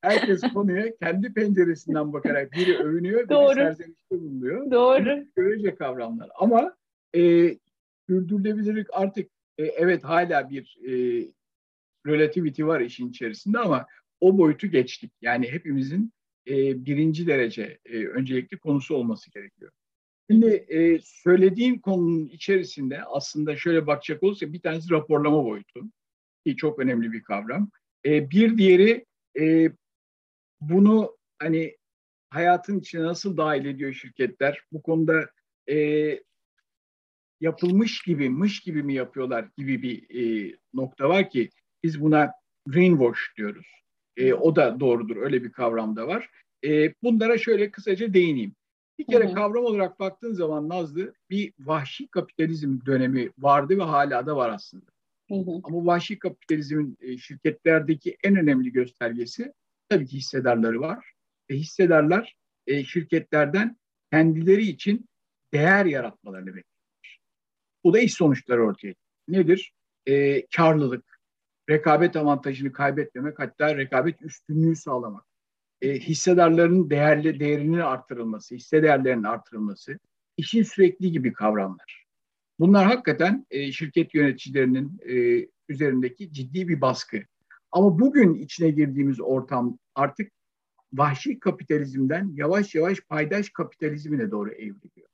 herkes konuya kendi penceresinden bakarak biri övünüyor, biri serzenişte bulunuyor. Doğru. Görece kavramlar. Ama e, sürdürülebilirlik artık e, evet hala bir e, relativity var işin içerisinde ama o boyutu geçtik. Yani hepimizin e, birinci derece e, öncelikli konusu olması gerekiyor. Şimdi e, söylediğim konunun içerisinde aslında şöyle bakacak olursa bir tanesi raporlama boyutu ki çok önemli bir kavram. E, bir diğeri e, bunu hani hayatın içine nasıl dahil ediyor şirketler? Bu konuda e, yapılmış gibi, mış gibi mi yapıyorlar gibi bir e, nokta var ki biz buna greenwash diyoruz. E, o da doğrudur, öyle bir kavram da var. E, bunlara şöyle kısaca değineyim. Bir kere hı hı. kavram olarak baktığın zaman Nazlı bir vahşi kapitalizm dönemi vardı ve hala da var aslında. Hı hı. Ama vahşi kapitalizmin e, şirketlerdeki en önemli göstergesi tabii ki hissedarları var. Ve hissedarlar e, şirketlerden kendileri için değer yaratmalarını bekliyorlar. Bu da iş sonuçları ortaya Nedir? E, karlılık, rekabet avantajını kaybetmemek hatta rekabet üstünlüğü sağlamak e, hissedarların değerli değerinin artırılması, hisse değerlerinin artırılması, işin sürekli gibi kavramlar. Bunlar hakikaten e, şirket yöneticilerinin e, üzerindeki ciddi bir baskı. Ama bugün içine girdiğimiz ortam artık vahşi kapitalizmden yavaş yavaş paydaş kapitalizmine doğru evriliyor.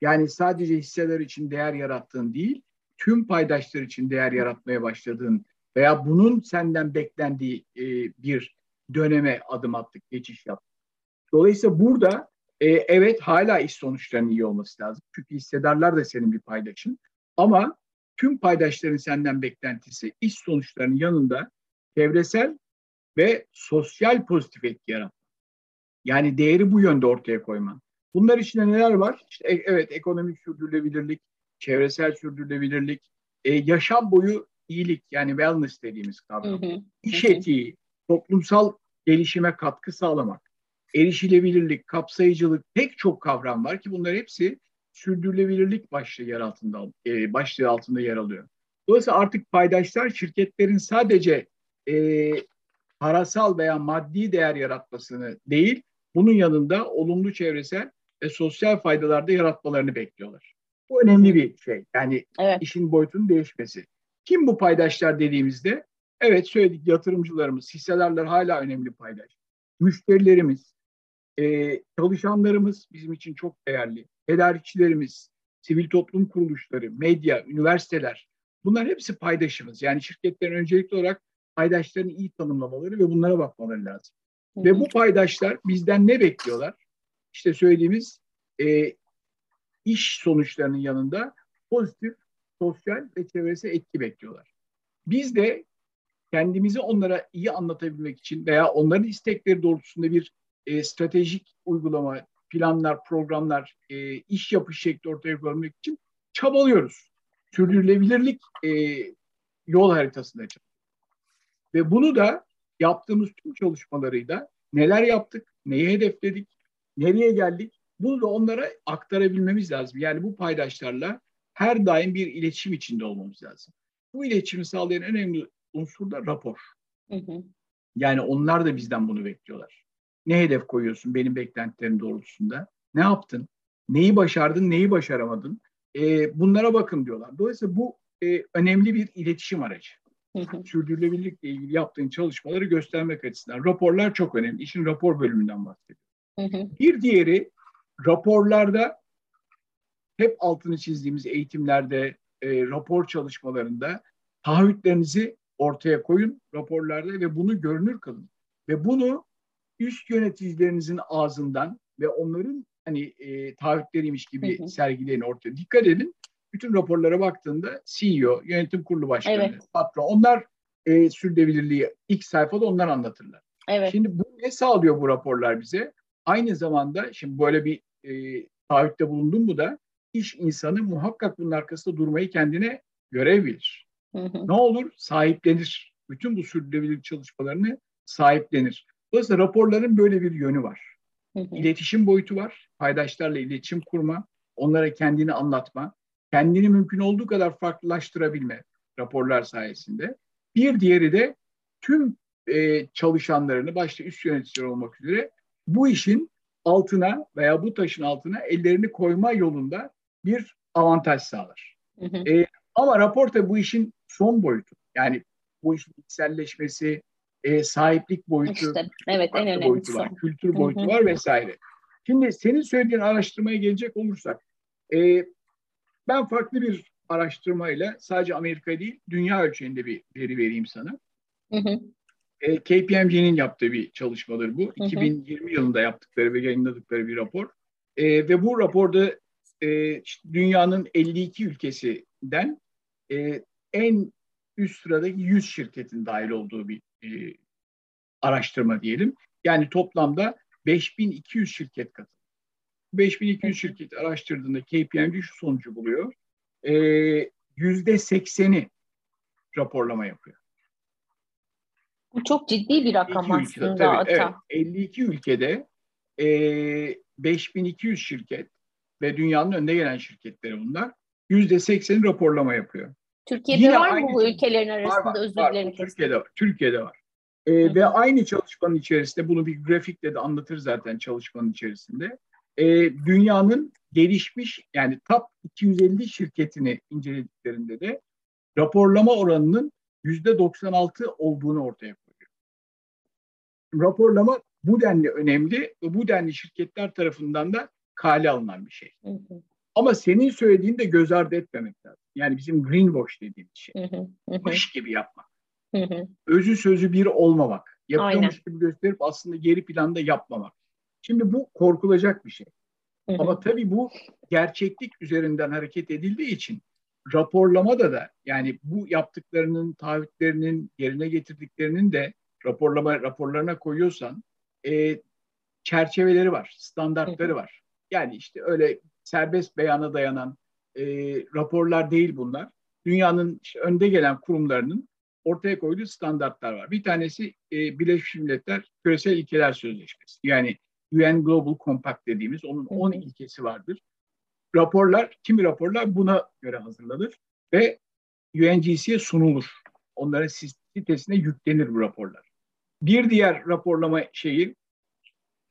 Yani sadece hisseler için değer yarattığın değil, tüm paydaşlar için değer yaratmaya başladığın veya bunun senden beklendiği e, bir döneme adım attık, geçiş yaptık. Dolayısıyla burada e, evet hala iş sonuçlarının iyi olması lazım. Çünkü hissedarlar da senin bir paydaşın. Ama tüm paydaşların senden beklentisi iş sonuçlarının yanında çevresel ve sosyal pozitif etki yaratmak. Yani değeri bu yönde ortaya koyman. Bunlar içinde neler var? İşte, e, evet ekonomik sürdürülebilirlik, çevresel sürdürülebilirlik, e, yaşam boyu iyilik yani wellness dediğimiz kavram. Hı hı. İş etiği, toplumsal gelişime katkı sağlamak, erişilebilirlik, kapsayıcılık pek çok kavram var ki bunlar hepsi sürdürülebilirlik başlığı yer altında e, başlığı altında yer alıyor. Dolayısıyla artık paydaşlar şirketlerin sadece e, parasal veya maddi değer yaratmasını değil, bunun yanında olumlu çevresel ve sosyal faydalar da yaratmalarını bekliyorlar. Bu önemli bir şey. Yani evet. işin boyutunun değişmesi. Kim bu paydaşlar dediğimizde? Evet söyledik yatırımcılarımız, hissedarlar hala önemli paydaş. Müşterilerimiz, e, çalışanlarımız bizim için çok değerli. Tedarikçilerimiz, sivil toplum kuruluşları, medya, üniversiteler bunlar hepsi paydaşımız. Yani şirketlerin öncelikli olarak paydaşlarını iyi tanımlamaları ve bunlara bakmaları lazım. Hı. Ve bu paydaşlar bizden ne bekliyorlar? İşte söylediğimiz e, iş sonuçlarının yanında pozitif sosyal ve çevresel etki bekliyorlar. Biz de kendimizi onlara iyi anlatabilmek için veya onların istekleri doğrultusunda bir e, stratejik uygulama, planlar, programlar, e, iş yapış şekli ortaya koymak için çabalıyoruz. Sürdürülebilirlik e, yol haritasında çalışıyoruz. Ve bunu da yaptığımız tüm çalışmalarıyla neler yaptık, neyi hedefledik, nereye geldik bunu da onlara aktarabilmemiz lazım. Yani bu paydaşlarla her daim bir iletişim içinde olmamız lazım. Bu iletişimi sağlayan önemli unsur da rapor. Hı hı. Yani onlar da bizden bunu bekliyorlar. Ne hedef koyuyorsun benim beklentilerim doğrultusunda? Ne yaptın? Neyi başardın, neyi başaramadın? E, bunlara bakın diyorlar. Dolayısıyla bu e, önemli bir iletişim aracı. Hı hı. Sürdürülebilirlikle ilgili yaptığın çalışmaları göstermek açısından. Raporlar çok önemli. İşin rapor bölümünden bahsediyorum. Hı hı. Bir diğeri raporlarda hep altını çizdiğimiz eğitimlerde, e, rapor çalışmalarında taahhütlerinizi ortaya koyun raporlarda ve bunu görünür kılın. Ve bunu üst yöneticilerinizin ağzından ve onların hani e, taahhütleriymiş gibi hı hı. sergileyin ortaya. Dikkat edin. Bütün raporlara baktığında CEO, yönetim kurulu başkanı, evet. patron onlar e, sürdürülebilirliği ilk sayfada onlar anlatırlar. Evet. Şimdi bu ne sağlıyor bu raporlar bize? Aynı zamanda şimdi böyle bir e, taahhütte bulundum mu da iş insanı muhakkak bunun arkasında durmayı kendine görev bilir. Hı hı. Ne olur? Sahiplenir. Bütün bu sürdürülebilirlik çalışmalarını sahiplenir. Dolayısıyla raporların böyle bir yönü var. Hı hı. İletişim boyutu var. Paydaşlarla iletişim kurma, onlara kendini anlatma, kendini mümkün olduğu kadar farklılaştırabilme raporlar sayesinde. Bir diğeri de tüm e, çalışanlarını başta üst yöneticiler olmak üzere bu işin altına veya bu taşın altına ellerini koyma yolunda bir avantaj sağlar. Hı hı. E, ama rapor tabii bu işin son boyutu. Yani bu işin içselleşmesi, e, sahiplik boyutu, işte, evet, en önemlisi. boyutu var, kültür boyutu var vesaire. Şimdi senin söylediğin araştırmaya gelecek olursak, e, ben farklı bir araştırmayla sadece Amerika değil, dünya ölçeğinde bir veri vereyim sana. E, KPMG'nin yaptığı bir çalışmadır bu. Hı hı. 2020 yılında yaptıkları ve yayınladıkları bir rapor. E, ve bu raporda e, dünyanın 52 ülkesinden e, en üst sıradaki 100 şirketin dahil olduğu bir e, araştırma diyelim. Yani toplamda 5200 şirket katıldı. 5200 şirket araştırdığında KPMG şu sonucu buluyor. Yüzde 80'i raporlama yapıyor. Bu çok ciddi bir rakam aslında tabii, Ata. Evet, 52 ülkede e, 5200 şirket ve dünyanın önde gelen şirketleri bunlar. %80'i raporlama yapıyor. Türkiye'de Yine var mı bu ülkelerin arasında var, var, özür dilerim. Türkiye'de var. Türkiye'de var. E, ve aynı çalışmanın içerisinde bunu bir grafikle de anlatır zaten çalışmanın içerisinde. E, dünyanın gelişmiş yani top 250 şirketini incelediklerinde de raporlama oranının %96 olduğunu ortaya koyuyor. Raporlama bu denli önemli ve bu denli şirketler tarafından da kale alınan bir şey. Hı hı. Ama senin söylediğin de göz ardı etmemek lazım. Yani bizim greenwash dediğimiz şey. Iş gibi yapmak. Özü sözü bir olmamak. Yapıyormuş Aynen. gibi gösterip aslında geri planda yapmamak. Şimdi bu korkulacak bir şey. Ama tabii bu gerçeklik üzerinden hareket edildiği için raporlamada da yani bu yaptıklarının, taahhütlerinin, yerine getirdiklerinin de raporlama raporlarına koyuyorsan e, çerçeveleri var, standartları var. Yani işte öyle serbest beyana dayanan e, raporlar değil bunlar. Dünyanın işte önde gelen kurumlarının ortaya koyduğu standartlar var. Bir tanesi e, Birleşmiş Milletler Küresel İlkeler Sözleşmesi. Yani UN Global Compact dediğimiz onun 10 ilkesi vardır. raporlar, kimi raporlar buna göre hazırlanır ve UNGC'ye sunulur. Onların sitesine yüklenir bu raporlar. Bir diğer raporlama şeyi,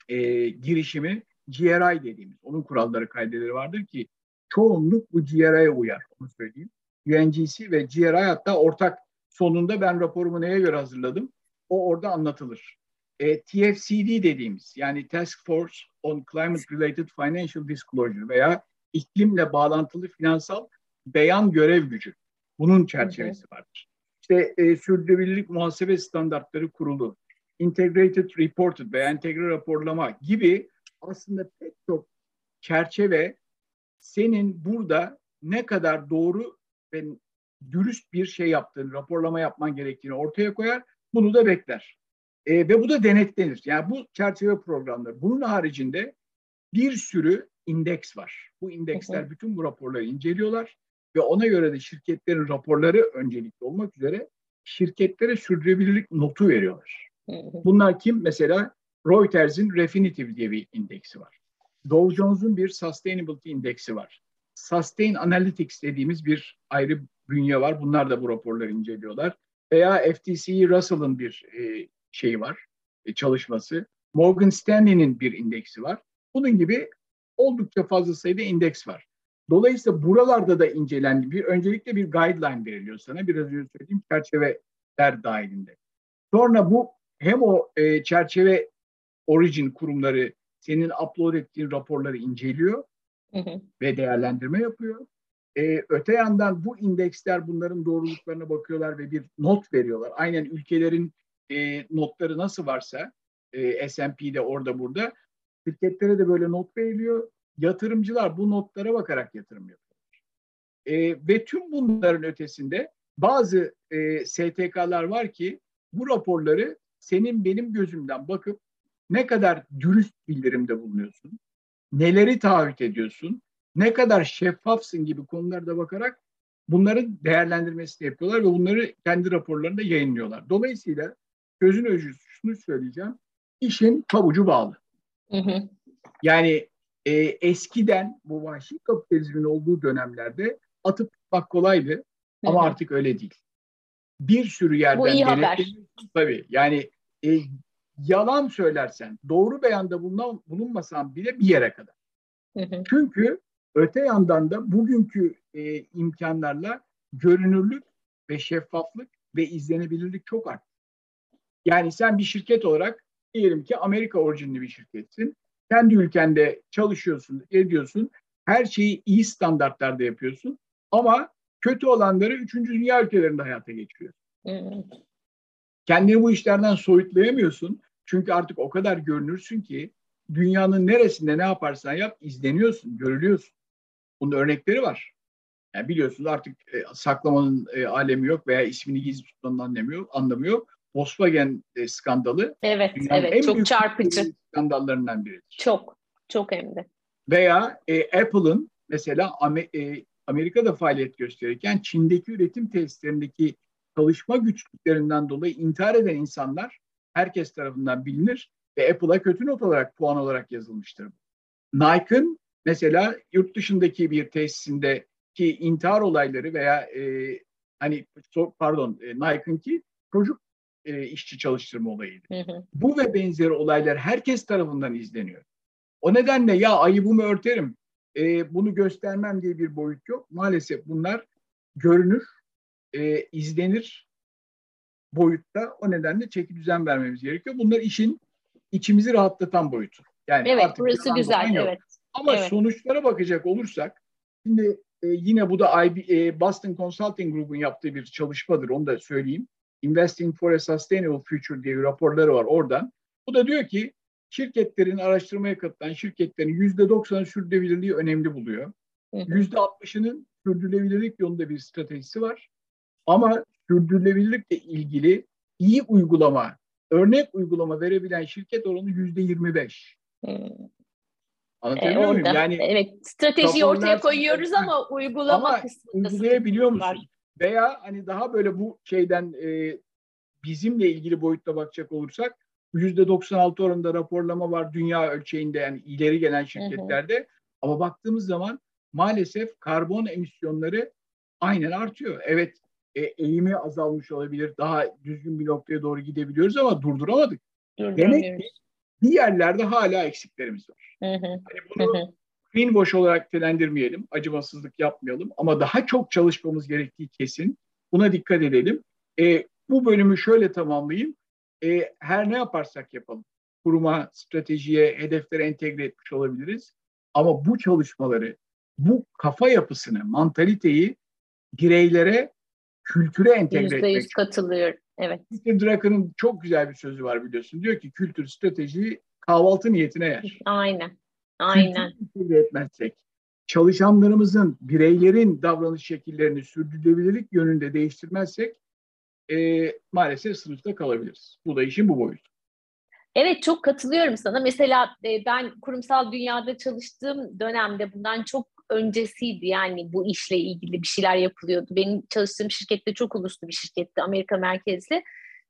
e, girişimi GRI dediğimiz, onun kuralları, kaydeleri vardır ki çoğunluk bu GRI'ye uyar, onu söyleyeyim. UNGC ve GRI hatta ortak sonunda ben raporumu neye göre hazırladım? O orada anlatılır. E, TFCD dediğimiz yani Task Force on Climate Related Financial Disclosure veya iklimle bağlantılı finansal beyan görev gücü. Bunun çerçevesi vardır. İşte e, sürdürülebilirlik muhasebe standartları kurulu, integrated reported veya entegre raporlama gibi aslında pek çok çerçeve senin burada ne kadar doğru ve dürüst bir şey yaptığını, raporlama yapman gerektiğini ortaya koyar. Bunu da bekler. E, ve bu da denetlenir. Yani bu çerçeve programları. Bunun haricinde bir sürü indeks var. Bu indeksler bütün bu raporları inceliyorlar ve ona göre de şirketlerin raporları öncelikli olmak üzere şirketlere sürdürülebilirlik notu veriyorlar. Bunlar kim? Mesela Reuters'in Refinitiv diye bir indeksi var. Dow Jones'un bir Sustainability indeksi var. Sustain Analytics dediğimiz bir ayrı bünye var. Bunlar da bu raporları inceliyorlar. Veya FTSE Russell'ın bir e, şeyi var, e, çalışması. Morgan Stanley'nin bir indeksi var. Bunun gibi oldukça fazla sayıda indeks var. Dolayısıyla buralarda da incelendi. Bir öncelikle bir guideline veriliyor sana. Biraz önce söylediğim çerçeveler dahilinde. Sonra bu hem o e, çerçeve origin kurumları senin upload ettiğin raporları inceliyor hı hı. ve değerlendirme yapıyor. Ee, öte yandan bu indeksler bunların doğruluklarına bakıyorlar ve bir not veriyorlar. Aynen ülkelerin e, notları nasıl varsa e, S&P'de orada burada şirketlere de böyle not veriliyor. Yatırımcılar bu notlara bakarak yatırım yapıyorlar. E, ve tüm bunların ötesinde bazı e, STK'lar var ki bu raporları senin benim gözümden bakıp ne kadar dürüst bildirimde bulunuyorsun, neleri taahhüt ediyorsun, ne kadar şeffafsın gibi konularda bakarak bunların değerlendirmesini yapıyorlar ve bunları kendi raporlarında yayınlıyorlar. Dolayısıyla sözün özü şunu söyleyeceğim. İşin pabucu bağlı. Hı hı. Yani e, eskiden bu vahşi kapitalizmin olduğu dönemlerde atıp tutmak kolaydı hı. ama artık öyle değil. Bir sürü yerden... Bu iyi haber. Tabii yani e, yalan söylersen, doğru beyanda bulunan, bulunmasan bile bir yere kadar. Hı hı. Çünkü öte yandan da bugünkü e, imkanlarla görünürlük ve şeffaflık ve izlenebilirlik çok arttı. Yani sen bir şirket olarak diyelim ki Amerika orijinli bir şirketsin. Kendi ülkende çalışıyorsun, ediyorsun. Her şeyi iyi standartlarda yapıyorsun. Ama kötü olanları üçüncü dünya ülkelerinde hayata geçiriyorsun. Evet. Kendini bu işlerden soyutlayamıyorsun. Çünkü artık o kadar görünürsün ki dünyanın neresinde ne yaparsan yap izleniyorsun, görülüyorsun. Bunun örnekleri var. Yani biliyorsunuz artık e, saklamanın e, alemi yok veya ismini gizli tutmanın anlamı yok. Anlamı yok. Volkswagen e, skandalı. Evet, evet. En çok çarpıcı. Skandallarından biridir. Çok, çok hem de. Veya e, Apple'ın mesela e, Amerika'da faaliyet gösterirken Çin'deki üretim tesislerindeki çalışma güçlüklerinden dolayı intihar eden insanlar herkes tarafından bilinir ve Apple'a kötü not olarak puan olarak yazılmıştır. Nike'ın mesela yurt dışındaki bir tesisindeki intihar olayları veya e, hani pardon e, Nike'ın ki çocuk e, işçi çalıştırma olayıydı. Hı hı. Bu ve benzeri olaylar herkes tarafından izleniyor. O nedenle ya ayıbımı örterim, e, bunu göstermem diye bir boyut yok. Maalesef bunlar görünür, e, izlenir boyutta. O nedenle çeki düzen vermemiz gerekiyor. Bunlar işin içimizi rahatlatan boyutu. Yani evet, burası güzel. Yok. Evet. Ama evet. sonuçlara bakacak olursak, şimdi e, yine bu da IB, e, Boston Consulting Group'un yaptığı bir çalışmadır. Onu da söyleyeyim. Investing for a Sustainable Future diye bir raporları var oradan. Bu da diyor ki şirketlerin araştırmaya katılan şirketlerin yüzde doksanı sürdürülebilirliği önemli buluyor. Yüzde altmışının sürdürülebilirlik yolunda bir stratejisi var. Ama sürdürülebilirlikle ilgili iyi uygulama, örnek uygulama verebilen şirket oranı yüzde yirmi beş. Anlatabiliyor e, muyum? Yani evet, stratejiyi ortaya koyuyoruz ama uygulama ama kısmında uygulayabiliyor musun? Var. Veya hani daha böyle bu şeyden e, bizimle ilgili boyutta bakacak olursak yüzde 96 oranında raporlama var dünya ölçeğinde yani ileri gelen şirketlerde. Hı hı. Ama baktığımız zaman maalesef karbon emisyonları aynen artıyor. Evet e, eğimi azalmış olabilir. Daha düzgün bir noktaya doğru gidebiliyoruz ama durduramadık. Demek ki bir yerlerde hala eksiklerimiz var. Hani bunu greenwash olarak telendirmeyelim, acımasızlık yapmayalım ama daha çok çalışmamız gerektiği kesin. Buna dikkat edelim. E, bu bölümü şöyle tamamlayayım. E, her ne yaparsak yapalım, kuruma, stratejiye, hedeflere entegre etmiş olabiliriz. Ama bu çalışmaları, bu kafa yapısını, mantaliteyi bireylere, kültüre entegre etmek. %100 katılıyor. Evet. Peter Drucker'ın çok güzel bir sözü var biliyorsun. Diyor ki kültür stratejiyi kahvaltı niyetine yer. Aynen. Aynen. Kültürü etmezsek, çalışanlarımızın, bireylerin davranış şekillerini sürdürülebilirlik yönünde değiştirmezsek e, maalesef sınıfta kalabiliriz. Bu da işin bu boyutu. Evet çok katılıyorum sana. Mesela e, ben kurumsal dünyada çalıştığım dönemde bundan çok öncesiydi yani bu işle ilgili bir şeyler yapılıyordu. Benim çalıştığım şirkette çok uluslu bir şirketti Amerika merkezli.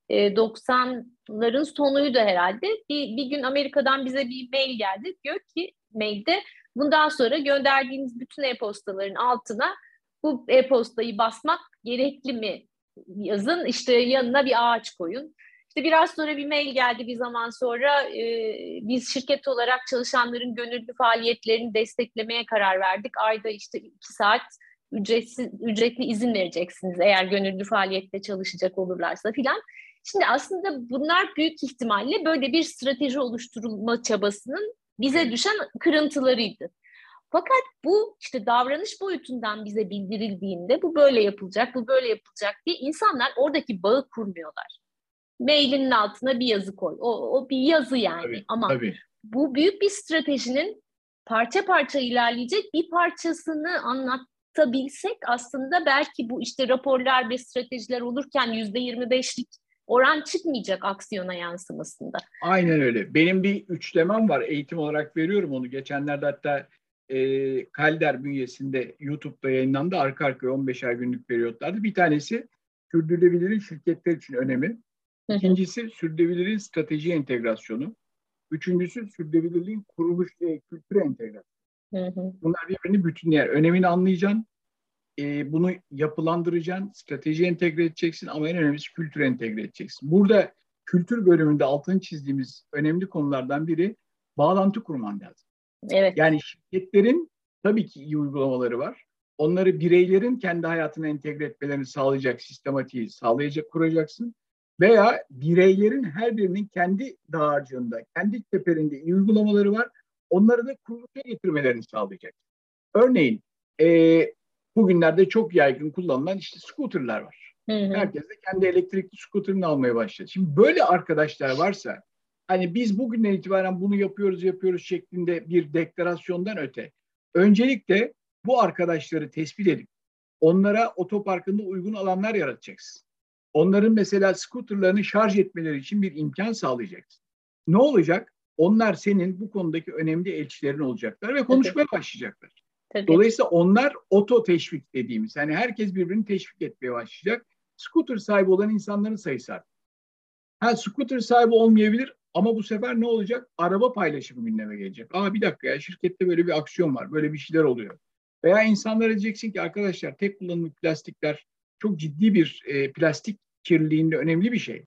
E, 90'ların sonuydu herhalde. Bir, bir gün Amerika'dan bize bir mail geldi. Diyor ki mailde bundan sonra gönderdiğiniz bütün e-postaların altına bu e-postayı basmak gerekli mi yazın işte yanına bir ağaç koyun. İşte biraz sonra bir mail geldi bir zaman sonra e, biz şirket olarak çalışanların gönüllü faaliyetlerini desteklemeye karar verdik. Ayda işte iki saat ücretsiz ücretli izin vereceksiniz eğer gönüllü faaliyette çalışacak olurlarsa filan. Şimdi aslında bunlar büyük ihtimalle böyle bir strateji oluşturulma çabasının bize düşen kırıntılarıydı. Fakat bu işte davranış boyutundan bize bildirildiğinde bu böyle yapılacak, bu böyle yapılacak diye insanlar oradaki bağı kurmuyorlar. Mailinin altına bir yazı koy. O, o bir yazı yani tabii, ama tabii. bu büyük bir stratejinin parça parça ilerleyecek bir parçasını anlatabilsek aslında belki bu işte raporlar ve stratejiler olurken yüzde yirmi beşlik oran çıkmayacak aksiyona yansımasında. Aynen öyle. Benim bir üçlemem var. Eğitim olarak veriyorum onu. Geçenlerde hatta e, Kalder bünyesinde YouTube'da yayınlandı. Arka arkaya 15'er günlük periyotlarda. Bir tanesi sürdürülebilirliğin şirketler için önemi. İkincisi sürdürülebilirliğin strateji entegrasyonu. Üçüncüsü sürdürülebilirliğin kuruluş e, kültüre entegrasyonu. Bunlar birbirini bütünler. Önemini anlayacaksın. E, bunu yapılandıracaksın. Strateji entegre edeceksin ama en önemlisi kültüre entegre edeceksin. Burada kültür bölümünde altını çizdiğimiz önemli konulardan biri bağlantı kurman lazım. Evet. Yani şirketlerin tabii ki iyi uygulamaları var. Onları bireylerin kendi hayatına entegre etmelerini sağlayacak sistematiği sağlayacak kuracaksın. Veya bireylerin her birinin kendi dağarcığında, kendi teperinde iyi uygulamaları var. Onları da kuruluşa getirmelerini sağlayacak. Örneğin e, bugünlerde çok yaygın kullanılan işte scooterlar var. Hı hı. Herkes de kendi elektrikli scooterını almaya başladı. Şimdi böyle arkadaşlar varsa hani biz bugünden itibaren bunu yapıyoruz yapıyoruz şeklinde bir deklarasyondan öte öncelikle bu arkadaşları tespit edip onlara otoparkında uygun alanlar yaratacaksın. Onların mesela skuterlarını şarj etmeleri için bir imkan sağlayacaksın. Ne olacak? Onlar senin bu konudaki önemli elçilerin olacaklar ve konuşmaya Tabii. başlayacaklar. Tabii. Dolayısıyla onlar oto teşvik dediğimiz, yani herkes birbirini teşvik etmeye başlayacak. Scooter sahibi olan insanların sayısı arttı. Ha scooter sahibi olmayabilir ama bu sefer ne olacak? Araba paylaşımı gündeme gelecek. Aa bir dakika ya şirkette böyle bir aksiyon var. Böyle bir şeyler oluyor. Veya insanlara diyeceksin ki arkadaşlar tek kullanımlık plastikler çok ciddi bir e, plastik kirliliğinde önemli bir şey.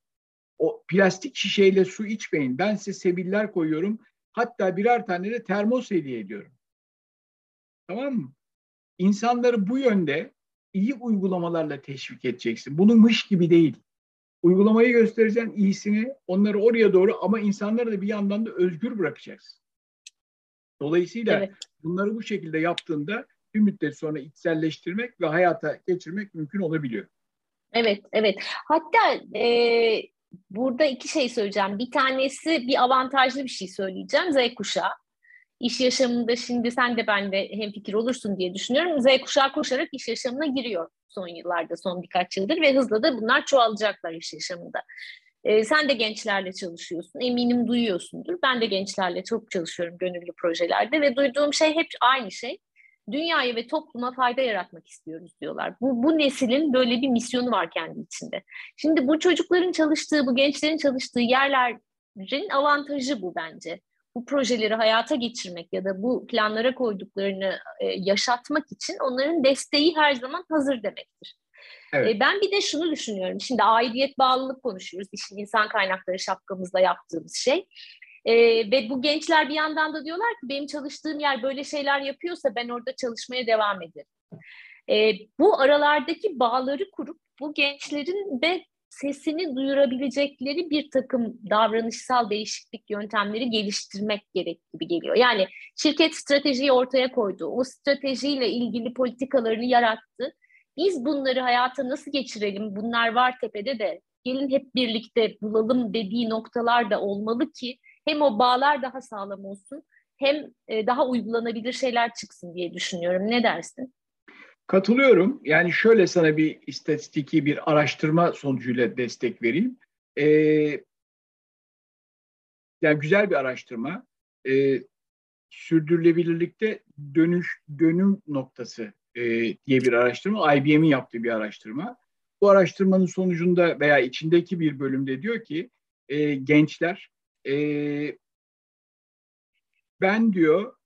O plastik şişeyle su içmeyin. Ben size sebiller koyuyorum. Hatta birer tane de termos hediye ediyorum. Tamam mı? İnsanları bu yönde iyi uygulamalarla teşvik edeceksin. Bunu mış gibi değil. Uygulamayı göstereceksin iyisini, onları oraya doğru ama insanları da bir yandan da özgür bırakacaksın. Dolayısıyla evet. bunları bu şekilde yaptığında bir müddet sonra içselleştirmek ve hayata geçirmek mümkün olabiliyor. Evet, evet. Hatta e, burada iki şey söyleyeceğim. Bir tanesi bir avantajlı bir şey söyleyeceğim. Z kuşağı. İş yaşamında şimdi sen de ben de hemfikir olursun diye düşünüyorum. Z kuşağı koşarak iş yaşamına giriyor son yıllarda, son birkaç yıldır ve hızla da bunlar çoğalacaklar iş yaşamında. Ee, sen de gençlerle çalışıyorsun. Eminim duyuyorsundur. Ben de gençlerle çok çalışıyorum gönüllü projelerde ve duyduğum şey hep aynı şey dünyaya ve topluma fayda yaratmak istiyoruz diyorlar. Bu, bu neslin böyle bir misyonu var kendi içinde. Şimdi bu çocukların çalıştığı, bu gençlerin çalıştığı yerlerin avantajı bu bence. bu projeleri hayata geçirmek ya da bu planlara koyduklarını e, yaşatmak için onların desteği her zaman hazır demektir. Evet. E, ben bir de şunu düşünüyorum. Şimdi aidiyet bağlılık konuşuyoruz. İşin insan kaynakları şapkamızda yaptığımız şey. E, ve bu gençler bir yandan da diyorlar ki benim çalıştığım yer böyle şeyler yapıyorsa ben orada çalışmaya devam ederim. E, bu aralardaki bağları kurup bu gençlerin de sesini duyurabilecekleri bir takım davranışsal değişiklik yöntemleri geliştirmek gerek gibi geliyor. Yani şirket stratejiyi ortaya koydu. O stratejiyle ilgili politikalarını yarattı. Biz bunları hayata nasıl geçirelim? Bunlar var tepede de gelin hep birlikte bulalım dediği noktalar da olmalı ki hem o bağlar daha sağlam olsun hem e, daha uygulanabilir şeyler çıksın diye düşünüyorum. Ne dersin? Katılıyorum. Yani şöyle sana bir istatistiki bir araştırma sonucuyla destek vereyim. Ee, yani güzel bir araştırma. Ee, sürdürülebilirlikte dönüş dönüm noktası e, diye bir araştırma. IBM'in yaptığı bir araştırma. Bu araştırmanın sonucunda veya içindeki bir bölümde diyor ki e, gençler e, ben diyor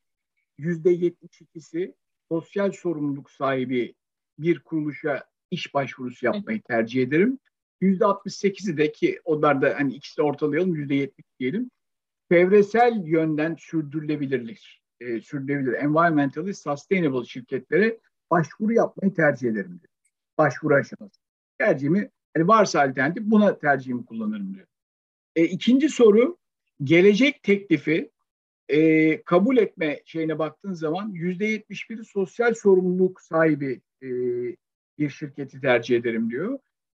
yüzde yetmiş ikisi sosyal sorumluluk sahibi bir kuruluşa iş başvurusu yapmayı tercih ederim. Yüzde 68'i de ki onlar da hani ikisini ortalayalım yüzde 70 diyelim. Çevresel yönden sürdürülebilirlik, e, sürdürülebilir, environmentally sustainable şirketlere başvuru yapmayı tercih ederim diyor. Başvuru aşaması. Tercihimi, hani varsa alternatif buna tercihimi kullanırım diyor. E, ikinci soru, gelecek teklifi e, kabul etme şeyine baktığın zaman yüzde yetmiş bir sosyal sorumluluk sahibi e, bir şirketi tercih ederim diyor.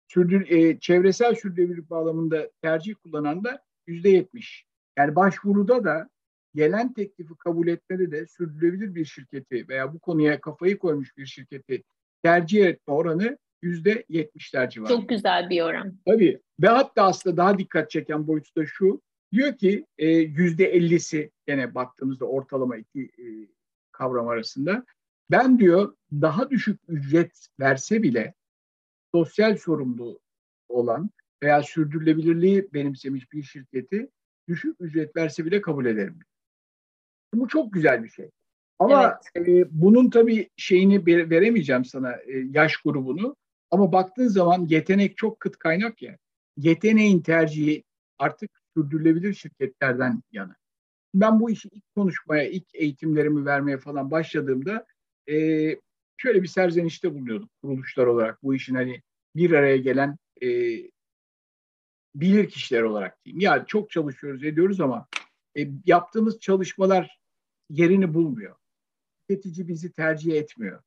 Sürdür, e, çevresel sürdürülebilirlik bağlamında tercih kullanan da yüzde yetmiş. Yani başvuruda da gelen teklifi kabul etmede de sürdürülebilir bir şirketi veya bu konuya kafayı koymuş bir şirketi tercih etme oranı yüzde yetmişler civarı. Çok güzel bir oran. Tabii ve hatta aslında daha dikkat çeken boyutu da şu Diyor ki e, yüzde ellisi gene baktığımızda ortalama iki e, kavram arasında. Ben diyor daha düşük ücret verse bile sosyal sorumlu olan veya sürdürülebilirliği benimsemiş bir şirketi düşük ücret verse bile kabul ederim. Bu çok güzel bir şey. Ama evet. e, bunun tabii şeyini veremeyeceğim sana e, yaş grubunu. Ama baktığın zaman yetenek çok kıt kaynak ya. Yeteneğin tercihi artık sürdürülebilir şirketlerden yana. Ben bu işi ilk konuşmaya, ilk eğitimlerimi vermeye falan başladığımda e, şöyle bir serzenişte bulunuyorduk kuruluşlar olarak. Bu işin hani bir araya gelen e, bilir kişiler olarak diyeyim. Yani çok çalışıyoruz, ediyoruz ama e, yaptığımız çalışmalar yerini bulmuyor. Tüketici bizi tercih etmiyor.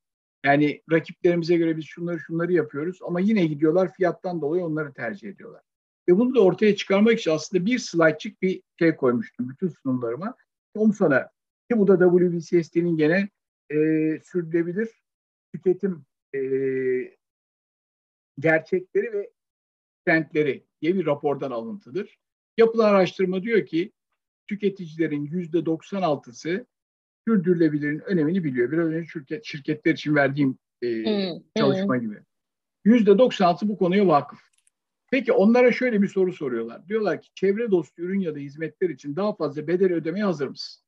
Yani rakiplerimize göre biz şunları şunları yapıyoruz ama yine gidiyorlar fiyattan dolayı onları tercih ediyorlar. Ve bunu da ortaya çıkarmak için aslında bir slaytçık bir şey koymuştum bütün sunumlarıma. Onu sana ki bu da WBCSD'nin gene e, sürdürülebilir tüketim e, gerçekleri ve trendleri diye bir rapordan alıntıdır. Yapılan araştırma diyor ki tüketicilerin yüzde 96'sı sürdürülebilirliğin önemini biliyor. Biraz önce şirket, şirketler için verdiğim e, çalışma gibi. Yüzde 96 bu konuya vakıf. Peki onlara şöyle bir soru soruyorlar. Diyorlar ki çevre dostu ürün ya da hizmetler için daha fazla bedel ödemeye hazır mısın?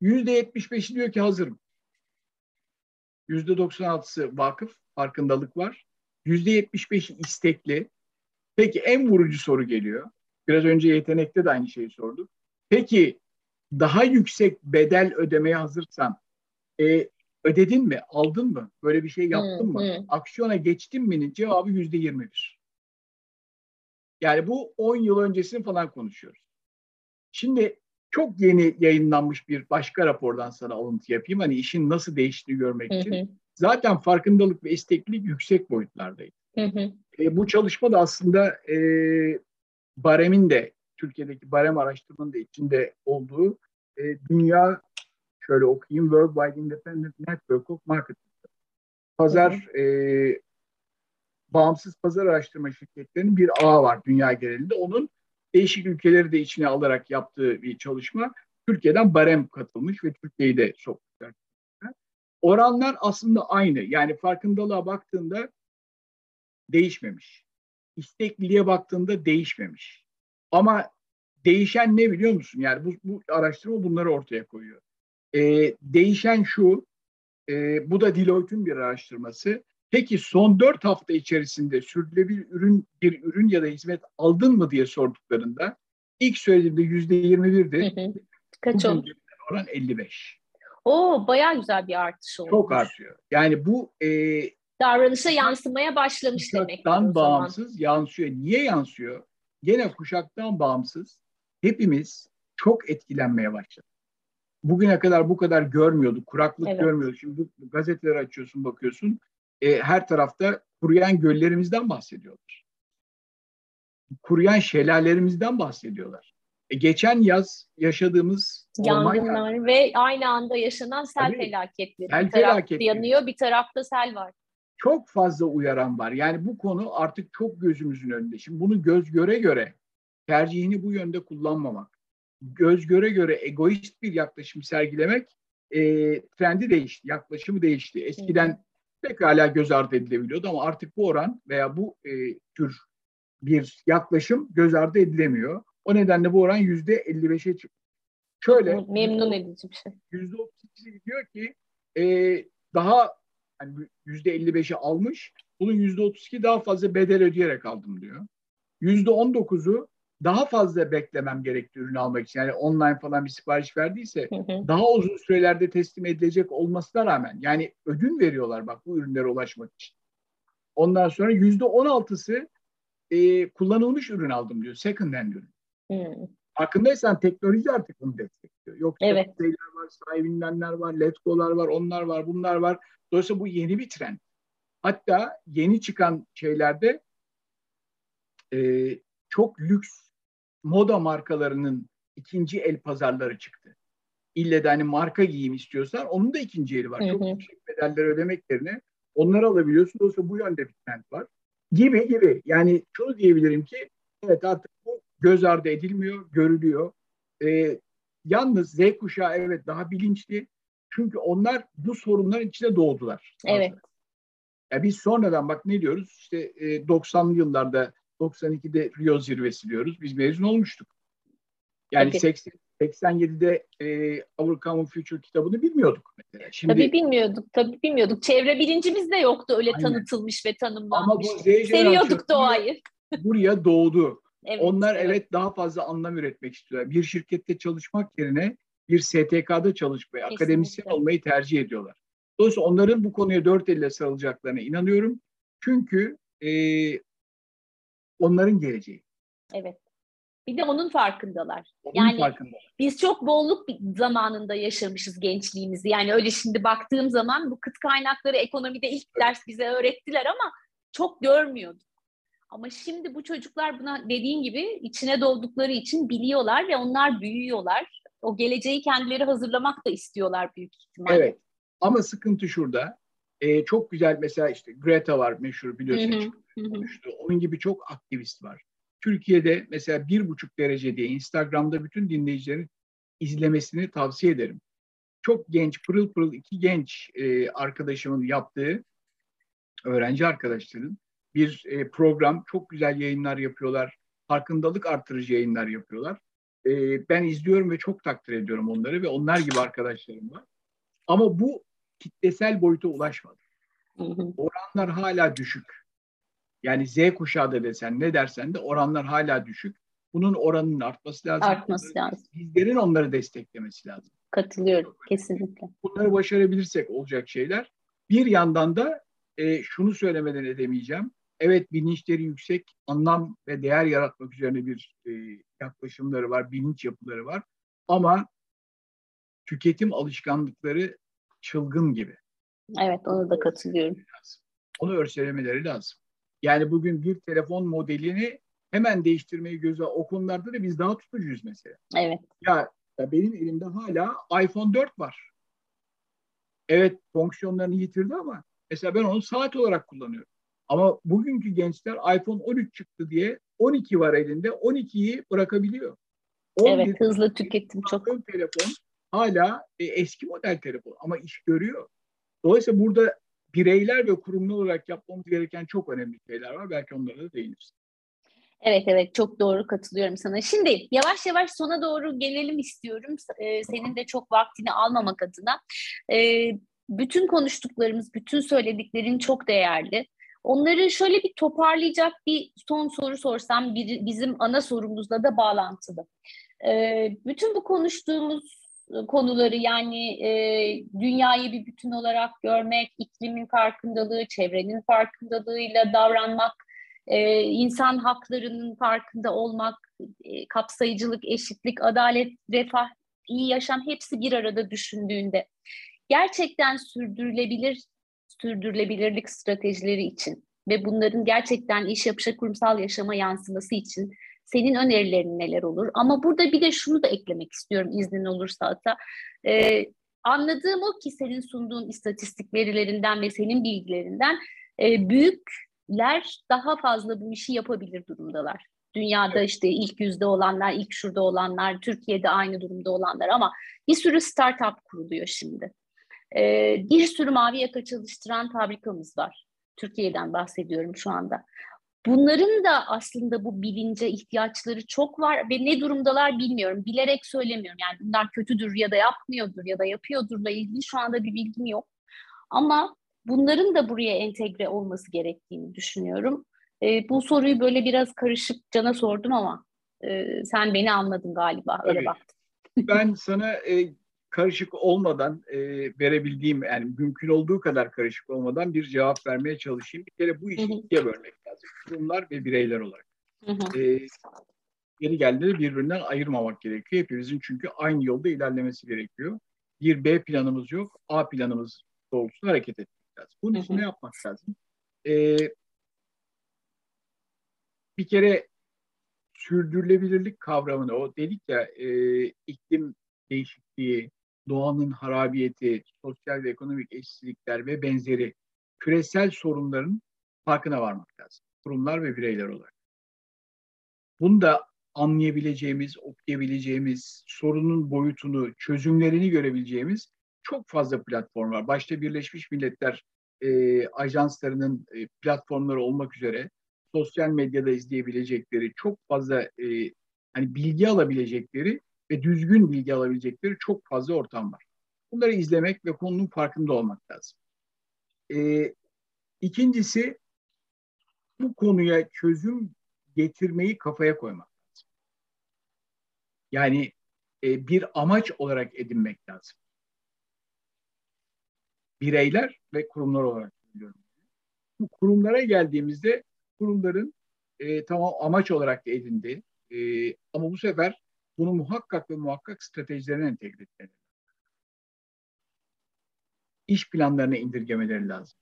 Yüzde yetmiş beşi diyor ki hazırım. Yüzde doksan altısı vakıf, farkındalık var. Yüzde yetmiş beşi istekli. Peki en vurucu soru geliyor. Biraz önce yetenekte de aynı şeyi sorduk. Peki daha yüksek bedel ödemeye hazırsan e, ödedin mi, aldın mı, böyle bir şey yaptın hmm, mı, hmm. aksiyona geçtin mi'nin cevabı yüzde yirmi bir. Yani bu 10 yıl öncesini falan konuşuyoruz. Şimdi çok yeni yayınlanmış bir başka rapordan sana alıntı yapayım. Hani işin nasıl değiştiğini görmek için. Hı hı. Zaten farkındalık ve isteklilik yüksek boyutlardaydı. Hı hı. E, bu çalışma da aslında e, Barem'in de Türkiye'deki Barem araştırmanın da içinde olduğu e, dünya şöyle okuyayım Worldwide Independent Network of Marketing. Pazar hı hı. E, bağımsız pazar araştırma şirketlerinin bir ağı var dünya genelinde. Onun değişik ülkeleri de içine alarak yaptığı bir çalışma. Türkiye'den barem katılmış ve Türkiye'yi de sokmuşlar. Oranlar aslında aynı. Yani farkındalığa baktığında değişmemiş. İstekliliğe baktığında değişmemiş. Ama değişen ne biliyor musun? Yani bu, bu araştırma bunları ortaya koyuyor. E, değişen şu, e, bu da Deloitte'un bir araştırması. Peki son dört hafta içerisinde sürdürülebilir ürün bir ürün ya da hizmet aldın mı diye sorduklarında ilk söylediğimde yüzde yirmi birdi. Kaç oldu? Oran 55. Oo bayağı güzel bir artış oldu. Çok artıyor. Yani bu e, davranışa yansımaya başlamış demek. Kuşaktan bağımsız yansıyor. Niye yansıyor? Gene kuşaktan bağımsız hepimiz çok etkilenmeye başladık. Bugüne kadar bu kadar görmüyorduk, kuraklık evet. görmüyorduk. Şimdi bu gazeteleri açıyorsun, bakıyorsun. E, her tarafta kuruyan göllerimizden bahsediyorlar. Kuruyan şelalelerimizden bahsediyorlar. E, geçen yaz yaşadığımız yangınlar yani, ve aynı anda yaşanan sel tabii, felaketleri. Sel bir felaketleri. yanıyor, bir tarafta sel var. Çok fazla uyaran var. Yani bu konu artık çok gözümüzün önünde. Şimdi bunu göz göre göre tercihini bu yönde kullanmamak, göz göre göre egoist bir yaklaşım sergilemek e, trendi değişti, yaklaşımı değişti. Eskiden pekala göz ardı edilebiliyordu ama artık bu oran veya bu e, tür bir yaklaşım göz ardı edilemiyor. O nedenle bu oran yüzde 55'e çıktı. Şöyle. Memnun edici bir şey. Yüzde 32 diyor ki e, daha yani yüzde 55'i almış. Bunun yüzde 32 daha fazla bedel ödeyerek aldım diyor. Yüzde 19'u daha fazla beklemem gerekti ürünü almak için. Yani online falan bir sipariş verdiyse hı hı. daha uzun sürelerde teslim edilecek olmasına rağmen yani ödün veriyorlar bak bu ürünlere ulaşmak için. Ondan sonra yüzde 16'sı e, kullanılmış ürün aldım diyor. Second hand ürün. Farkındaysan teknoloji artık bunu destekliyor. Yoksa evet. şeyler var, sahibilenler var, letgolar var, onlar var, bunlar var. Dolayısıyla bu yeni bir trend. Hatta yeni çıkan şeylerde e, çok lüks moda markalarının ikinci el pazarları çıktı. İlle de hani marka giyim istiyorsan onun da ikinci eli var. Hı hı. Çok yüksek bedeller ödemek yerine onları alabiliyorsun. Dolayısıyla bu yönde bir trend var. Gibi gibi. Yani şunu diyebilirim ki evet artık bu göz ardı edilmiyor, görülüyor. Ee, yalnız Z kuşağı evet daha bilinçli. Çünkü onlar bu sorunların içine doğdular. Evet. Ya biz sonradan bak ne diyoruz? İşte e, 90'lı yıllarda 92'de Rio zirvesi diyoruz. Biz mezun olmuştuk. Yani 80, 87'de e, Common Future kitabını bilmiyorduk mesela. Şimdi, tabii bilmiyorduk, tabii bilmiyorduk. Çevre bilincimiz de yoktu öyle aynen. tanıtılmış ve tanımlanmış. Ama bu Z Seviyorduk doğayı. buraya doğdu. Evet, Onlar evet. evet daha fazla anlam üretmek istiyorlar. Bir şirkette çalışmak yerine bir STK'da çalışmayı, Kesinlikle. akademisyen olmayı tercih ediyorlar. Dolayısıyla onların bu konuya dört elle sarılacaklarına inanıyorum. Çünkü e, onların geleceği. Evet. Bir de onun farkındalar. Onun yani farkındalar. biz çok bolluk zamanında yaşamışız gençliğimizi. Yani öyle şimdi baktığım zaman bu kıt kaynakları ekonomide ilk evet. ders bize öğrettiler ama çok görmüyorduk. Ama şimdi bu çocuklar buna dediğin gibi içine doldukları için biliyorlar ve onlar büyüyorlar. O geleceği kendileri hazırlamak da istiyorlar büyük ihtimalle. Evet. Ama sıkıntı şurada. Ee, çok güzel mesela işte Greta var meşhur biliyorsun. Konuştu. Onun gibi çok aktivist var. Türkiye'de mesela bir buçuk derece diye Instagram'da bütün dinleyicilerin izlemesini tavsiye ederim. Çok genç, pırıl pırıl iki genç e, arkadaşımın yaptığı öğrenci arkadaşların bir e, program. Çok güzel yayınlar yapıyorlar. Farkındalık artırıcı yayınlar yapıyorlar. E, ben izliyorum ve çok takdir ediyorum onları ve onlar gibi arkadaşlarım var. Ama bu kitlesel boyuta ulaşmadı. Hı hı. Oranlar hala düşük. Yani Z kuşağı da desen ne dersen de oranlar hala düşük. Bunun oranının artması lazım. Artması lazım. Bizlerin onları desteklemesi lazım. Katılıyorum kesinlikle. Bunları başarabilirsek olacak şeyler. Bir yandan da e, şunu söylemeden edemeyeceğim. Evet bilinçleri yüksek, anlam ve değer yaratmak üzerine bir e, yaklaşımları var, bilinç yapıları var. Ama tüketim alışkanlıkları çılgın gibi. Evet ona da katılıyorum. Onu örselemeleri lazım. Yani bugün bir telefon modelini hemen değiştirmeyi göze o konularda da biz daha tutucuyuz mesela. Evet. Ya, ya benim elimde hala iPhone 4 var. Evet fonksiyonlarını yitirdi ama mesela ben onu saat olarak kullanıyorum. Ama bugünkü gençler iPhone 13 çıktı diye 12 var elinde 12'yi bırakabiliyor. Evet hızlı tüketim çok. Telefon hala e, eski model telefon ama iş görüyor. Dolayısıyla burada bireyler ve kurumlu olarak yapmamız gereken çok önemli şeyler var. Belki onlara da değiniriz. Evet evet çok doğru katılıyorum sana. Şimdi yavaş yavaş sona doğru gelelim istiyorum. Ee, senin de çok vaktini almamak adına. Ee, bütün konuştuklarımız, bütün söylediklerin çok değerli. Onları şöyle bir toparlayacak bir son soru sorsam bir, bizim ana sorumuzla da bağlantılı. Ee, bütün bu konuştuğumuz konuları yani e, dünyayı bir bütün olarak görmek, iklimin farkındalığı, çevrenin farkındalığıyla davranmak, e, insan haklarının farkında olmak, e, kapsayıcılık, eşitlik, adalet, refah, iyi yaşam hepsi bir arada düşündüğünde gerçekten sürdürülebilir sürdürülebilirlik stratejileri için ve bunların gerçekten iş yapışa kurumsal yaşama yansıması için senin önerilerin neler olur? Ama burada bir de şunu da eklemek istiyorum iznin olursa hatta. Ee, anladığım o ki senin sunduğun istatistik verilerinden ve senin bilgilerinden e, büyükler daha fazla bu işi yapabilir durumdalar. Dünyada işte ilk yüzde olanlar, ilk şurada olanlar, Türkiye'de aynı durumda olanlar ama bir sürü startup kuruluyor şimdi. Ee, bir sürü mavi yaka çalıştıran fabrikamız var. Türkiye'den bahsediyorum şu anda. Bunların da aslında bu bilince ihtiyaçları çok var ve ne durumdalar bilmiyorum. Bilerek söylemiyorum. Yani bunlar kötüdür ya da yapmıyordur ya da yapıyordurla ilgili şu anda bir bilgim yok. Ama bunların da buraya entegre olması gerektiğini düşünüyorum. E, bu soruyu böyle biraz karışık cana sordum ama e, sen beni anladın galiba. Öyle baktım. ben sana e, karışık olmadan e, verebildiğim yani mümkün olduğu kadar karışık olmadan bir cevap vermeye çalışayım. Bir kere bu işi ikiye bölmek lazım. Kurumlar ve bireyler olarak. Hı hı. E, yeri geldiğinde birbirinden ayırmamak gerekiyor. Hepimizin çünkü aynı yolda ilerlemesi gerekiyor. Bir B planımız yok. A planımız doğrultusunda hareket etmek lazım. Bunun için ne yapmak lazım? E, bir kere sürdürülebilirlik kavramını o dedik ya e, iklim değişikliği, doğanın harabiyeti, sosyal ve ekonomik eşitsizlikler ve benzeri küresel sorunların farkına varmak lazım. Kurumlar ve bireyler olarak. Bunu da anlayabileceğimiz, okuyabileceğimiz, sorunun boyutunu, çözümlerini görebileceğimiz çok fazla platform var. Başta Birleşmiş Milletler e, ajanslarının e, platformları olmak üzere sosyal medyada izleyebilecekleri, çok fazla e, hani bilgi alabilecekleri ve düzgün bilgi alabilecekleri çok fazla ortam var. Bunları izlemek ve konunun farkında olmak lazım. Ee, ikincisi bu konuya çözüm getirmeyi kafaya koymak lazım. Yani e, bir amaç olarak edinmek lazım. Bireyler ve kurumlar olarak diyorum. Bu kurumlara geldiğimizde kurumların e, tamam amaç olarak edindi. E, ama bu sefer bunu muhakkak ve muhakkak stratejilerine entegre etmeleri İş planlarına indirgemeleri lazım.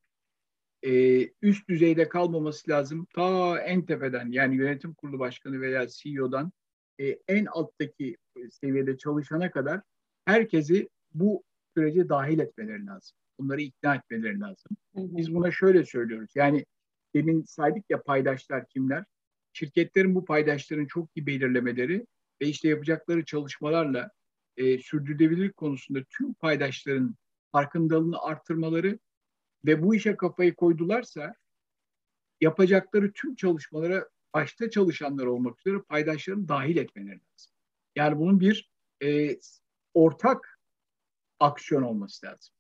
Ee, üst düzeyde kalmaması lazım. Ta en tepeden yani yönetim kurulu başkanı veya CEO'dan e, en alttaki seviyede çalışana kadar herkesi bu sürece dahil etmeleri lazım. Bunları ikna etmeleri lazım. Hı hı. Biz buna şöyle söylüyoruz. Yani demin saydık ya paydaşlar kimler? Şirketlerin bu paydaşların çok iyi belirlemeleri ve işte yapacakları çalışmalarla e, sürdürülebilirlik konusunda tüm paydaşların farkındalığını arttırmaları ve bu işe kafayı koydularsa yapacakları tüm çalışmalara başta çalışanlar olmak üzere paydaşların dahil etmeleri lazım. Yani bunun bir e, ortak aksiyon olması lazım.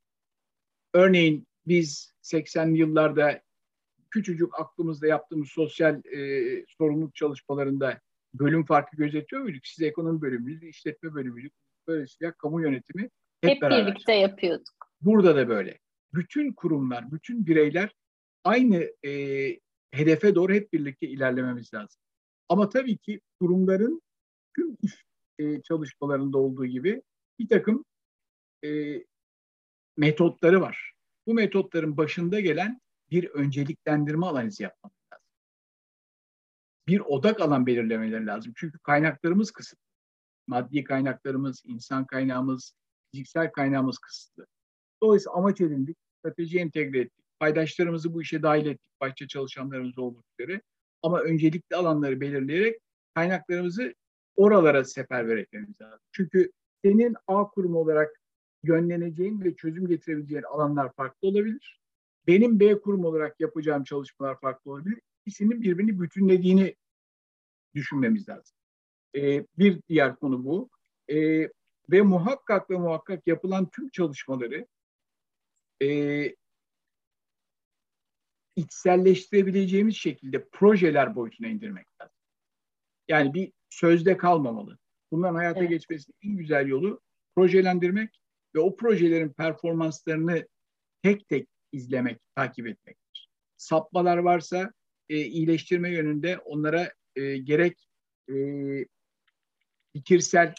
Örneğin biz 80'li yıllarda küçücük aklımızda yaptığımız sosyal e, sorumluluk çalışmalarında bölüm farkı gözetiyor muyduk? Siz ekonomi bölümüydü, işletme bölümüydü. Böylesine kamu yönetimi hep, hep beraber. birlikte yapıyorduk. Burada da böyle. Bütün kurumlar, bütün bireyler aynı e, hedefe doğru hep birlikte ilerlememiz lazım. Ama tabii ki kurumların tüm iş e, çalışmalarında olduğu gibi bir takım e, metotları var. Bu metotların başında gelen bir önceliklendirme analizi yapmak bir odak alan belirlemeleri lazım. Çünkü kaynaklarımız kısıtlı. Maddi kaynaklarımız, insan kaynağımız, fiziksel kaynağımız kısıtlı. Dolayısıyla amaç edindik, strateji entegre ettik. Paydaşlarımızı bu işe dahil ettik, başta çalışanlarımız olmak. Ama öncelikli alanları belirleyerek kaynaklarımızı oralara seferber etmemiz lazım. Çünkü senin A kurumu olarak yönleneceğin ve çözüm getirebileceğin alanlar farklı olabilir. Benim B kurum olarak yapacağım çalışmalar farklı olabilir ikisinin birbirini bütünlediğini düşünmemiz lazım. E, bir diğer konu bu. E, ve muhakkak ve muhakkak yapılan tüm çalışmaları e, içselleştirebileceğimiz şekilde projeler boyutuna indirmek lazım. Yani bir sözde kalmamalı. Bunların hayata evet. geçmesinin en güzel yolu projelendirmek ve o projelerin performanslarını tek tek izlemek, takip etmektir. Sapmalar varsa e, iyileştirme yönünde onlara e, gerek e, fikirsel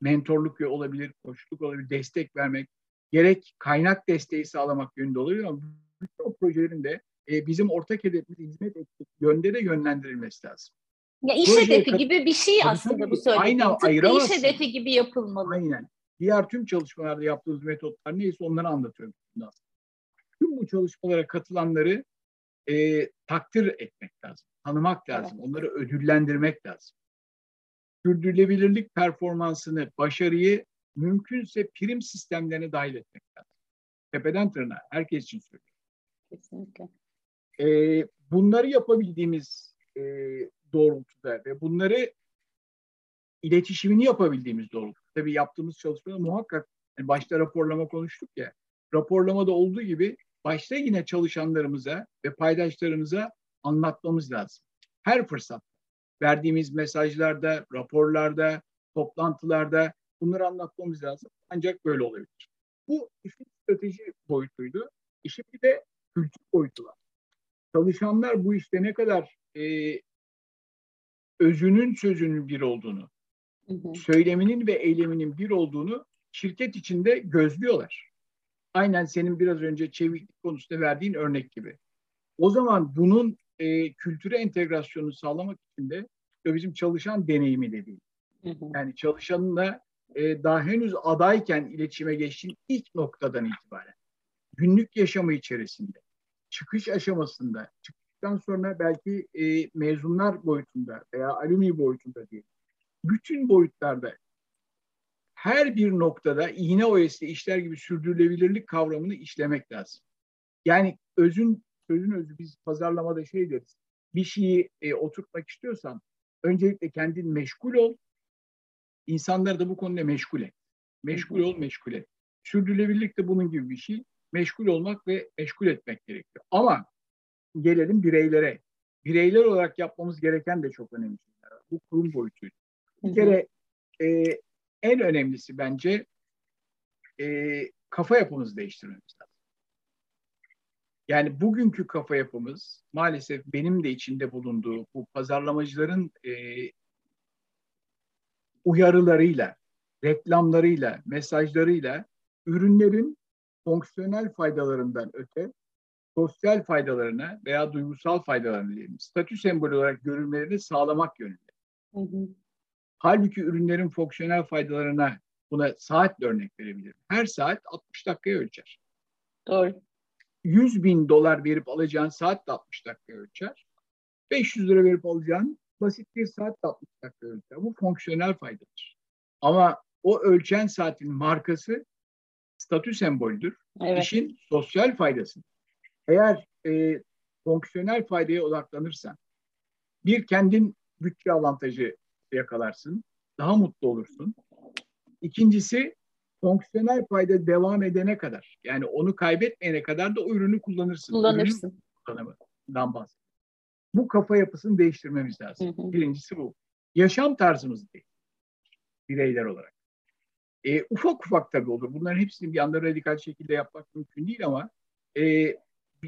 mentorluk olabilir, koçluk olabilir, destek vermek, gerek kaynak desteği sağlamak yönünde olabilir ama bütün o projelerin de e, bizim ortak hedefimize hizmet ettik yönde de yönlendirilmesi lazım. Ya iş Projeye hedefi gibi bir şey aslında bu söylediğin. Aynen ayıramazsın. iş hedefi gibi yapılmalı. Aynen. Diğer tüm çalışmalarda yaptığımız metotlar neyse onları anlatıyorum. Tüm bu çalışmalara katılanları e, takdir etmek lazım, tanımak lazım, evet. onları ödüllendirmek lazım. Sürdürülebilirlik performansını, başarıyı mümkünse prim sistemlerine dahil etmek lazım. Tepeden tırnağa, herkes için söylüyorum. Kesinlikle. E, bunları yapabildiğimiz e, doğrultuda ve bunları iletişimini yapabildiğimiz doğrultuda. Tabii yaptığımız çalışmada muhakkak yani başta raporlama konuştuk ya. Raporlamada olduğu gibi başta yine çalışanlarımıza ve paydaşlarımıza anlatmamız lazım. Her fırsat verdiğimiz mesajlarda, raporlarda, toplantılarda bunları anlatmamız lazım. Ancak böyle olabilir. Bu işin strateji boyutuydu. İşin bir de kültür boyutu var. Çalışanlar bu işte ne kadar e, özünün sözünün bir olduğunu, hı hı. söyleminin ve eyleminin bir olduğunu şirket içinde gözlüyorlar. Aynen senin biraz önce çeviklik konusunda verdiğin örnek gibi. O zaman bunun e, kültüre entegrasyonu sağlamak için de bizim çalışan deneyimi de değil. Hı hı. Yani çalışanınla e, daha henüz adayken iletişime geçtiğin ilk noktadan itibaren günlük yaşamı içerisinde, çıkış aşamasında, çıktıktan sonra belki e, mezunlar boyutunda veya alümi boyutunda diye bütün boyutlarda her bir noktada iğne oyası işler gibi sürdürülebilirlik kavramını işlemek lazım. Yani özün sözün özü biz pazarlamada şey deriz. Bir şeyi e, oturtmak istiyorsan öncelikle kendin meşgul ol. İnsanları da bu konuda meşgul et. Meşgul ol, meşgul et. Sürdürülebilirlik de bunun gibi bir şey. Meşgul olmak ve meşgul etmek gerekiyor. Ama gelelim bireylere. Bireyler olarak yapmamız gereken de çok önemli şeyler. Bu kurum boyutuydu. Bir kere e, en önemlisi bence e, kafa yapımızı değiştirmemiz. Yani bugünkü kafa yapımız maalesef benim de içinde bulunduğu bu pazarlamacıların e, uyarılarıyla, reklamlarıyla, mesajlarıyla ürünlerin fonksiyonel faydalarından öte sosyal faydalarına veya duygusal faydalarına diyelim, statü sembolü olarak görülmelerini sağlamak yönünde. Hı hı. Halbuki ürünlerin fonksiyonel faydalarına buna saatle örnek verebilirim. Her saat 60 dakikaya ölçer. Doğru. 100 bin dolar verip alacağın saat de 60 dakika ölçer. 500 lira verip alacağın basit bir saat de 60 dakika ölçer. Bu fonksiyonel faydadır. Ama o ölçen saatin markası statü sembolüdür. Evet. İşin sosyal faydası. Eğer e, fonksiyonel faydaya odaklanırsan bir kendin bütçe avantajı yakalarsın. Daha mutlu olursun. İkincisi fonksiyonel fayda devam edene kadar yani onu kaybetmeyene kadar da o ürünü kullanırsın. Kullanırsın. Kullanımından bahsediyorum. Bu kafa yapısını değiştirmemiz lazım. Hı hı. Birincisi bu. Yaşam tarzımız değil. Bireyler olarak. E, ufak ufak tabii olur. Bunların hepsini bir anda radikal şekilde yapmak mümkün değil ama e,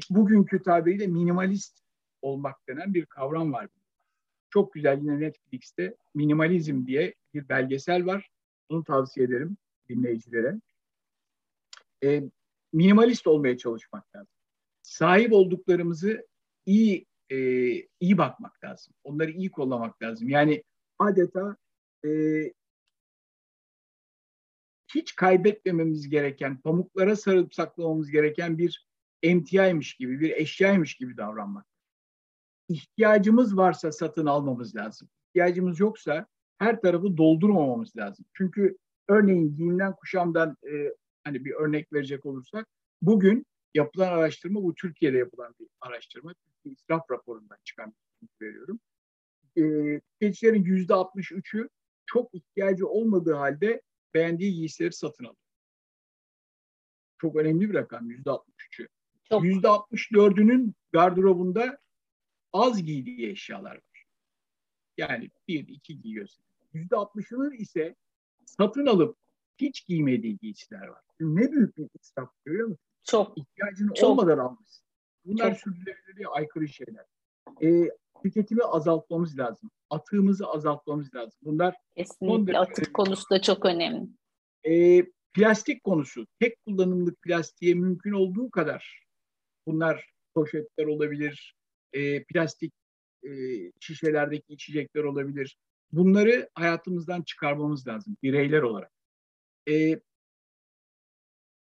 bugünkü tabiriyle minimalist olmak denen bir kavram var. Çok güzel yine Netflix'te minimalizm diye bir belgesel var. Bunu tavsiye ederim dinleyicilere. E, minimalist olmaya çalışmak lazım. Sahip olduklarımızı iyi e, iyi bakmak lazım. Onları iyi kollamak lazım. Yani adeta e, hiç kaybetmememiz gereken, pamuklara sarıp saklamamız gereken bir emtiaymış gibi, bir eşyaymış gibi davranmak. İhtiyacımız varsa satın almamız lazım. İhtiyacımız yoksa her tarafı doldurmamamız lazım. Çünkü örneğin giyimden kuşamdan e, hani bir örnek verecek olursak bugün yapılan araştırma bu Türkiye'de yapılan bir araştırma. Türkiye İsraf raporundan çıkan bir veriyorum. tüketicilerin yüzde 63'ü çok ihtiyacı olmadığı halde beğendiği giysileri satın alıyor. Çok önemli bir rakam yüzde 63'ü. Yüzde 64'ünün gardırobunda az giydiği eşyalar var. Yani bir, iki giyiyorsun. Yüzde 60'ının ise satın alıp hiç giymediği giysiler var. ne büyük bir israf görüyor musun? Çok. İhtiyacın çok. olmadan almışsın. Bunlar sürdürülebilirliğe aykırı şeyler. E, tüketimi azaltmamız lazım. Atığımızı azaltmamız lazım. Bunlar Kesinlikle atık konusu da çok önemli. E, plastik konusu. Tek kullanımlık plastiğe mümkün olduğu kadar bunlar poşetler olabilir, e, plastik e, şişelerdeki içecekler olabilir. Bunları hayatımızdan çıkarmamız lazım bireyler olarak. E,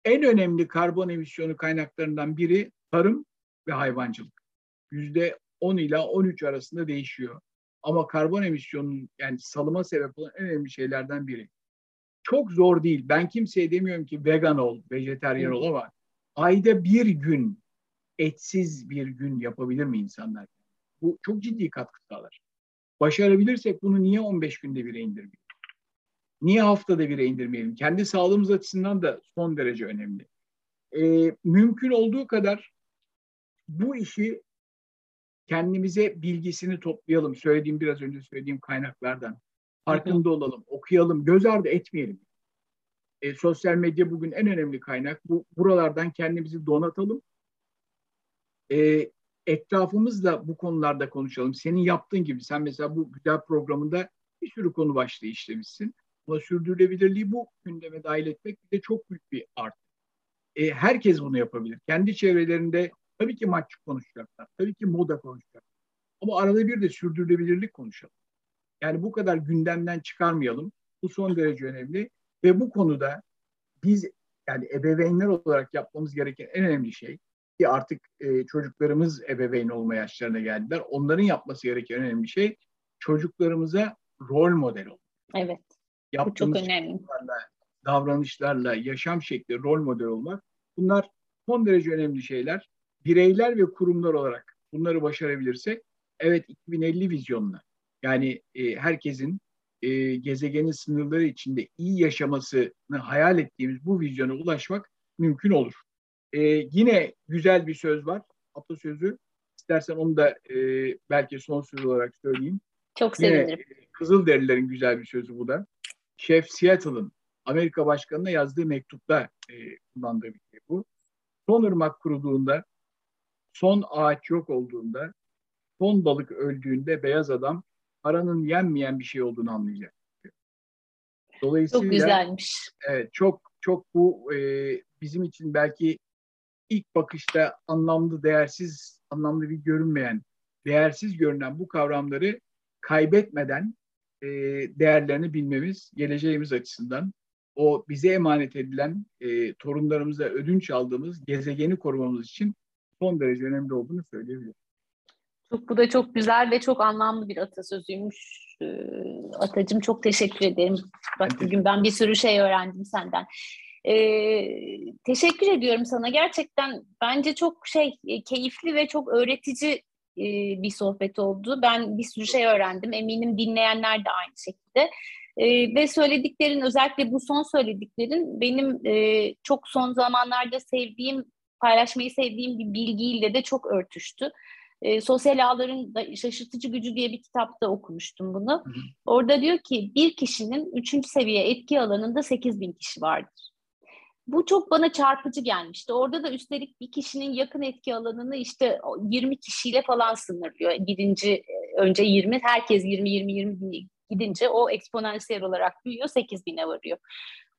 en önemli karbon emisyonu kaynaklarından biri tarım ve hayvancılık. Yüzde 10 ila 13 arasında değişiyor. Ama karbon emisyonunun yani salıma sebep olan en önemli şeylerden biri. Çok zor değil. Ben kimseye demiyorum ki vegan ol, vejeteryan ol ama ayda bir gün etsiz bir gün yapabilir mi insanlar? Bu çok ciddi katkı sağlar. Başarabilirsek bunu niye 15 günde bire indirmeyelim? Niye haftada bire indirmeyelim? Kendi sağlığımız açısından da son derece önemli. Ee, mümkün olduğu kadar bu işi kendimize bilgisini toplayalım. Söylediğim biraz önce söylediğim kaynaklardan. Farkında olalım, okuyalım, göz ardı etmeyelim. E, sosyal medya bugün en önemli kaynak. Bu buralardan kendimizi donatalım. E, etrafımızla bu konularda konuşalım. Senin yaptığın gibi sen mesela bu güzel programında bir sürü konu başlığı işlemişsin. Ama sürdürülebilirliği bu gündeme dahil etmek bir de çok büyük bir artı. E, herkes bunu yapabilir. Kendi çevrelerinde Tabii ki maç konuşacaklar. Tabii ki moda konuşacaklar. Ama arada bir de sürdürülebilirlik konuşalım. Yani bu kadar gündemden çıkarmayalım. Bu son derece önemli. Ve bu konuda biz yani ebeveynler olarak yapmamız gereken en önemli şey ki artık e, çocuklarımız ebeveyn olma yaşlarına geldiler. Onların yapması gereken en önemli şey çocuklarımıza rol model olmak. Evet. Yaptığımız bu çok önemli. Davranışlarla, yaşam şekli rol model olmak. Bunlar son derece önemli şeyler bireyler ve kurumlar olarak bunları başarabilirsek evet 2050 vizyonla yani e, herkesin e, gezegenin sınırları içinde iyi yaşamasını hayal ettiğimiz bu vizyona ulaşmak mümkün olur. E, yine güzel bir söz var, atasözü. İstersen onu da e, belki son söz olarak söyleyeyim. Çok sevinirim. Yine, Kızılderililerin güzel bir sözü bu da. Şef Seattle'ın Amerika Başkanı'na yazdığı mektupta e, kullandığı bir şey bu. Son ırmak kuruduğunda son ağaç yok olduğunda, son balık öldüğünde beyaz adam paranın yenmeyen bir şey olduğunu anlayacak. Dolayısıyla çok güzelmiş. Evet, çok çok bu e, bizim için belki ilk bakışta anlamlı, değersiz, anlamlı bir görünmeyen, değersiz görünen bu kavramları kaybetmeden e, değerlerini bilmemiz geleceğimiz açısından o bize emanet edilen e, torunlarımıza ödünç aldığımız gezegeni korumamız için son derece önemli olduğunu söyleyebilirim. Çok, bu da çok güzel ve çok anlamlı bir atasözüymüş. Ee, Atacığım çok teşekkür ederim. Bak bugün ben bir sürü şey öğrendim senden. Ee, teşekkür ediyorum sana. Gerçekten bence çok şey e, keyifli ve çok öğretici e, bir sohbet oldu. Ben bir sürü şey öğrendim. Eminim dinleyenler de aynı şekilde. E, ve söylediklerin özellikle bu son söylediklerin benim e, çok son zamanlarda sevdiğim paylaşmayı sevdiğim bir bilgiyle de çok örtüştü. E, Sosyal Ağların da Şaşırtıcı Gücü diye bir kitapta okumuştum bunu. Hı hı. Orada diyor ki bir kişinin üçüncü seviye etki alanında 8 bin kişi vardır. Bu çok bana çarpıcı gelmişti. Orada da üstelik bir kişinin yakın etki alanını işte 20 kişiyle falan sınırlıyor. Gidince önce 20, herkes 20-20-20 gidince o eksponansiyel olarak büyüyor, 8 bine varıyor.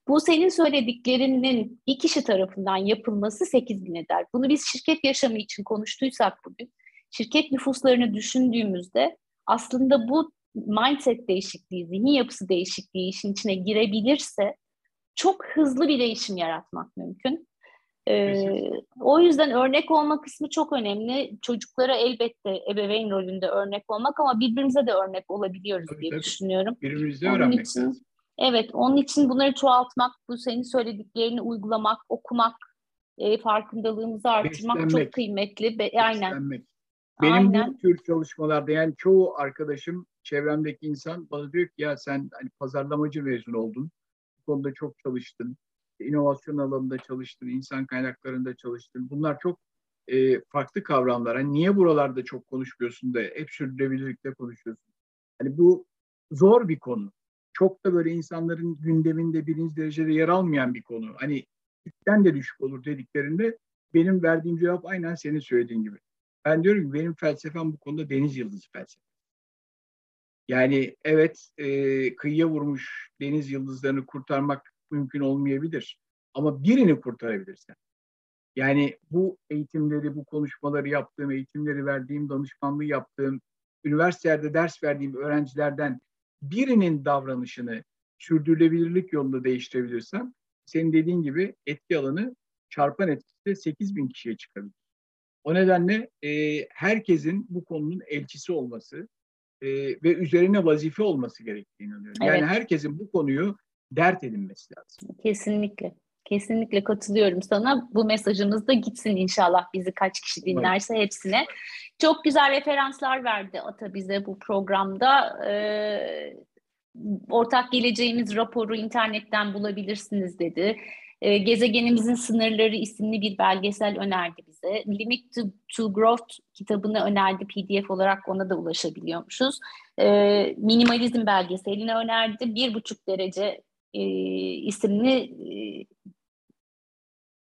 Bu senin söylediklerinin bir kişi tarafından yapılması 8 bin eder. Bunu biz şirket yaşamı için konuştuysak bugün, şirket nüfuslarını düşündüğümüzde aslında bu mindset değişikliği, zihin yapısı değişikliği işin içine girebilirse çok hızlı bir değişim yaratmak mümkün. Ee, o yüzden örnek olma kısmı çok önemli. Çocuklara elbette ebeveyn rolünde örnek olmak ama birbirimize de örnek olabiliyoruz tabii, diye tabii. düşünüyorum. Birbirimize öğrenmek için, lazım. Evet, onun için bunları çoğaltmak, bu senin söylediklerini uygulamak, okumak, e, farkındalığımızı artırmak Beslenmek. çok kıymetli. Be, aynen. Benim Aynen. bu tür çalışmalarda yani çoğu arkadaşım çevremdeki insan bana diyor ki ya sen hani pazarlamacı mezun oldun. Konuda çok çalıştın. inovasyon alanında çalıştın, insan kaynaklarında çalıştın. Bunlar çok e, farklı kavramlar. Hani niye buralarda çok konuşmuyorsun da hep sürdürülebilirlikte konuşuyorsun? Hani bu zor bir konu. Çok da böyle insanların gündeminde birinci derecede yer almayan bir konu. Hani ilkten de düşük olur dediklerinde benim verdiğim cevap aynen senin söylediğin gibi. Ben diyorum ki benim felsefem bu konuda deniz yıldızı felsefe. Yani evet e, kıyıya vurmuş deniz yıldızlarını kurtarmak mümkün olmayabilir. Ama birini kurtarabilirsen. Yani bu eğitimleri, bu konuşmaları yaptığım, eğitimleri verdiğim, danışmanlığı yaptığım, üniversitelerde ders verdiğim öğrencilerden birinin davranışını sürdürülebilirlik yolunda değiştirebilirsem senin dediğin gibi etki alanı çarpan etkisi 8 bin kişiye çıkabilir. O nedenle e, herkesin bu konunun elçisi olması e, ve üzerine vazife olması gerektiğini inanıyorum. Evet. Yani herkesin bu konuyu dert edinmesi lazım. Kesinlikle. Kesinlikle katılıyorum sana. Bu mesajımız da gitsin inşallah bizi kaç kişi dinlerse hepsine. Çok güzel referanslar verdi Ata bize bu programda. Ee, ortak geleceğimiz raporu internetten bulabilirsiniz dedi. Ee, Gezegenimizin Sınırları isimli bir belgesel önerdi bize. Limit to, to Growth kitabını önerdi PDF olarak ona da ulaşabiliyormuşuz. Ee, minimalizm belgeselini önerdi. Bir buçuk derece e, isimli e,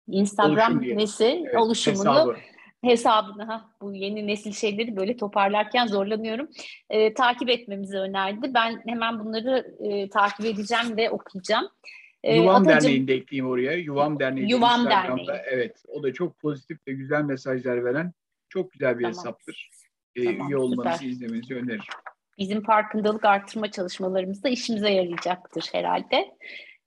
Instagram nesi evet, oluşumunu hesabı. hesabını ha, bu yeni nesil şeyleri böyle toparlarken zorlanıyorum. E, takip etmemizi önerdi. Ben hemen bunları e, takip edeceğim ve okuyacağım. E, Yuvam Atacım, Derneği'nde ekleyeyim oraya. Yuvam Derneği. Yuvam Derneği. Evet. O da çok pozitif ve güzel mesajlar veren çok güzel bir tamam. hesaptır. Ee, tamam, üye olmanızı süper. izlemenizi öneririm. Bizim farkındalık artırma çalışmalarımızda işimize yarayacaktır herhalde.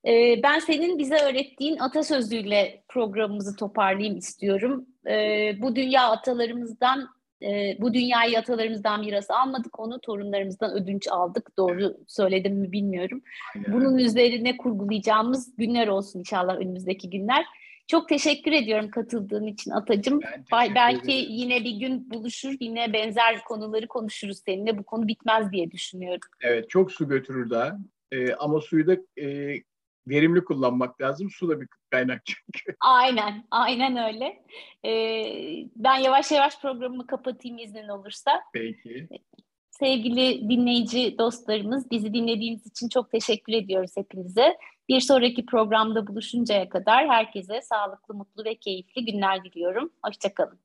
Ee, ben senin bize öğrettiğin atasözüyle programımızı toparlayayım istiyorum. Ee, bu dünya atalarımızdan, e, bu dünyayı atalarımızdan miras almadık, onu torunlarımızdan ödünç aldık. Doğru söyledim mi bilmiyorum. Aynen. Bunun üzerine kurgulayacağımız günler olsun inşallah önümüzdeki günler. Çok teşekkür ediyorum katıldığın için Atacığım. Belki ederim. yine bir gün buluşur, yine benzer konuları konuşuruz seninle. Bu konu bitmez diye düşünüyorum. Evet, çok su götürür daha. Ee, ama suyu da e, verimli kullanmak lazım. Su da bir kaynak çünkü. Aynen, aynen öyle. Ee, ben yavaş yavaş programımı kapatayım iznin olursa. Peki. Sevgili dinleyici dostlarımız, bizi dinlediğiniz için çok teşekkür ediyoruz hepinize. Bir sonraki programda buluşuncaya kadar herkese sağlıklı, mutlu ve keyifli günler diliyorum. Hoşçakalın.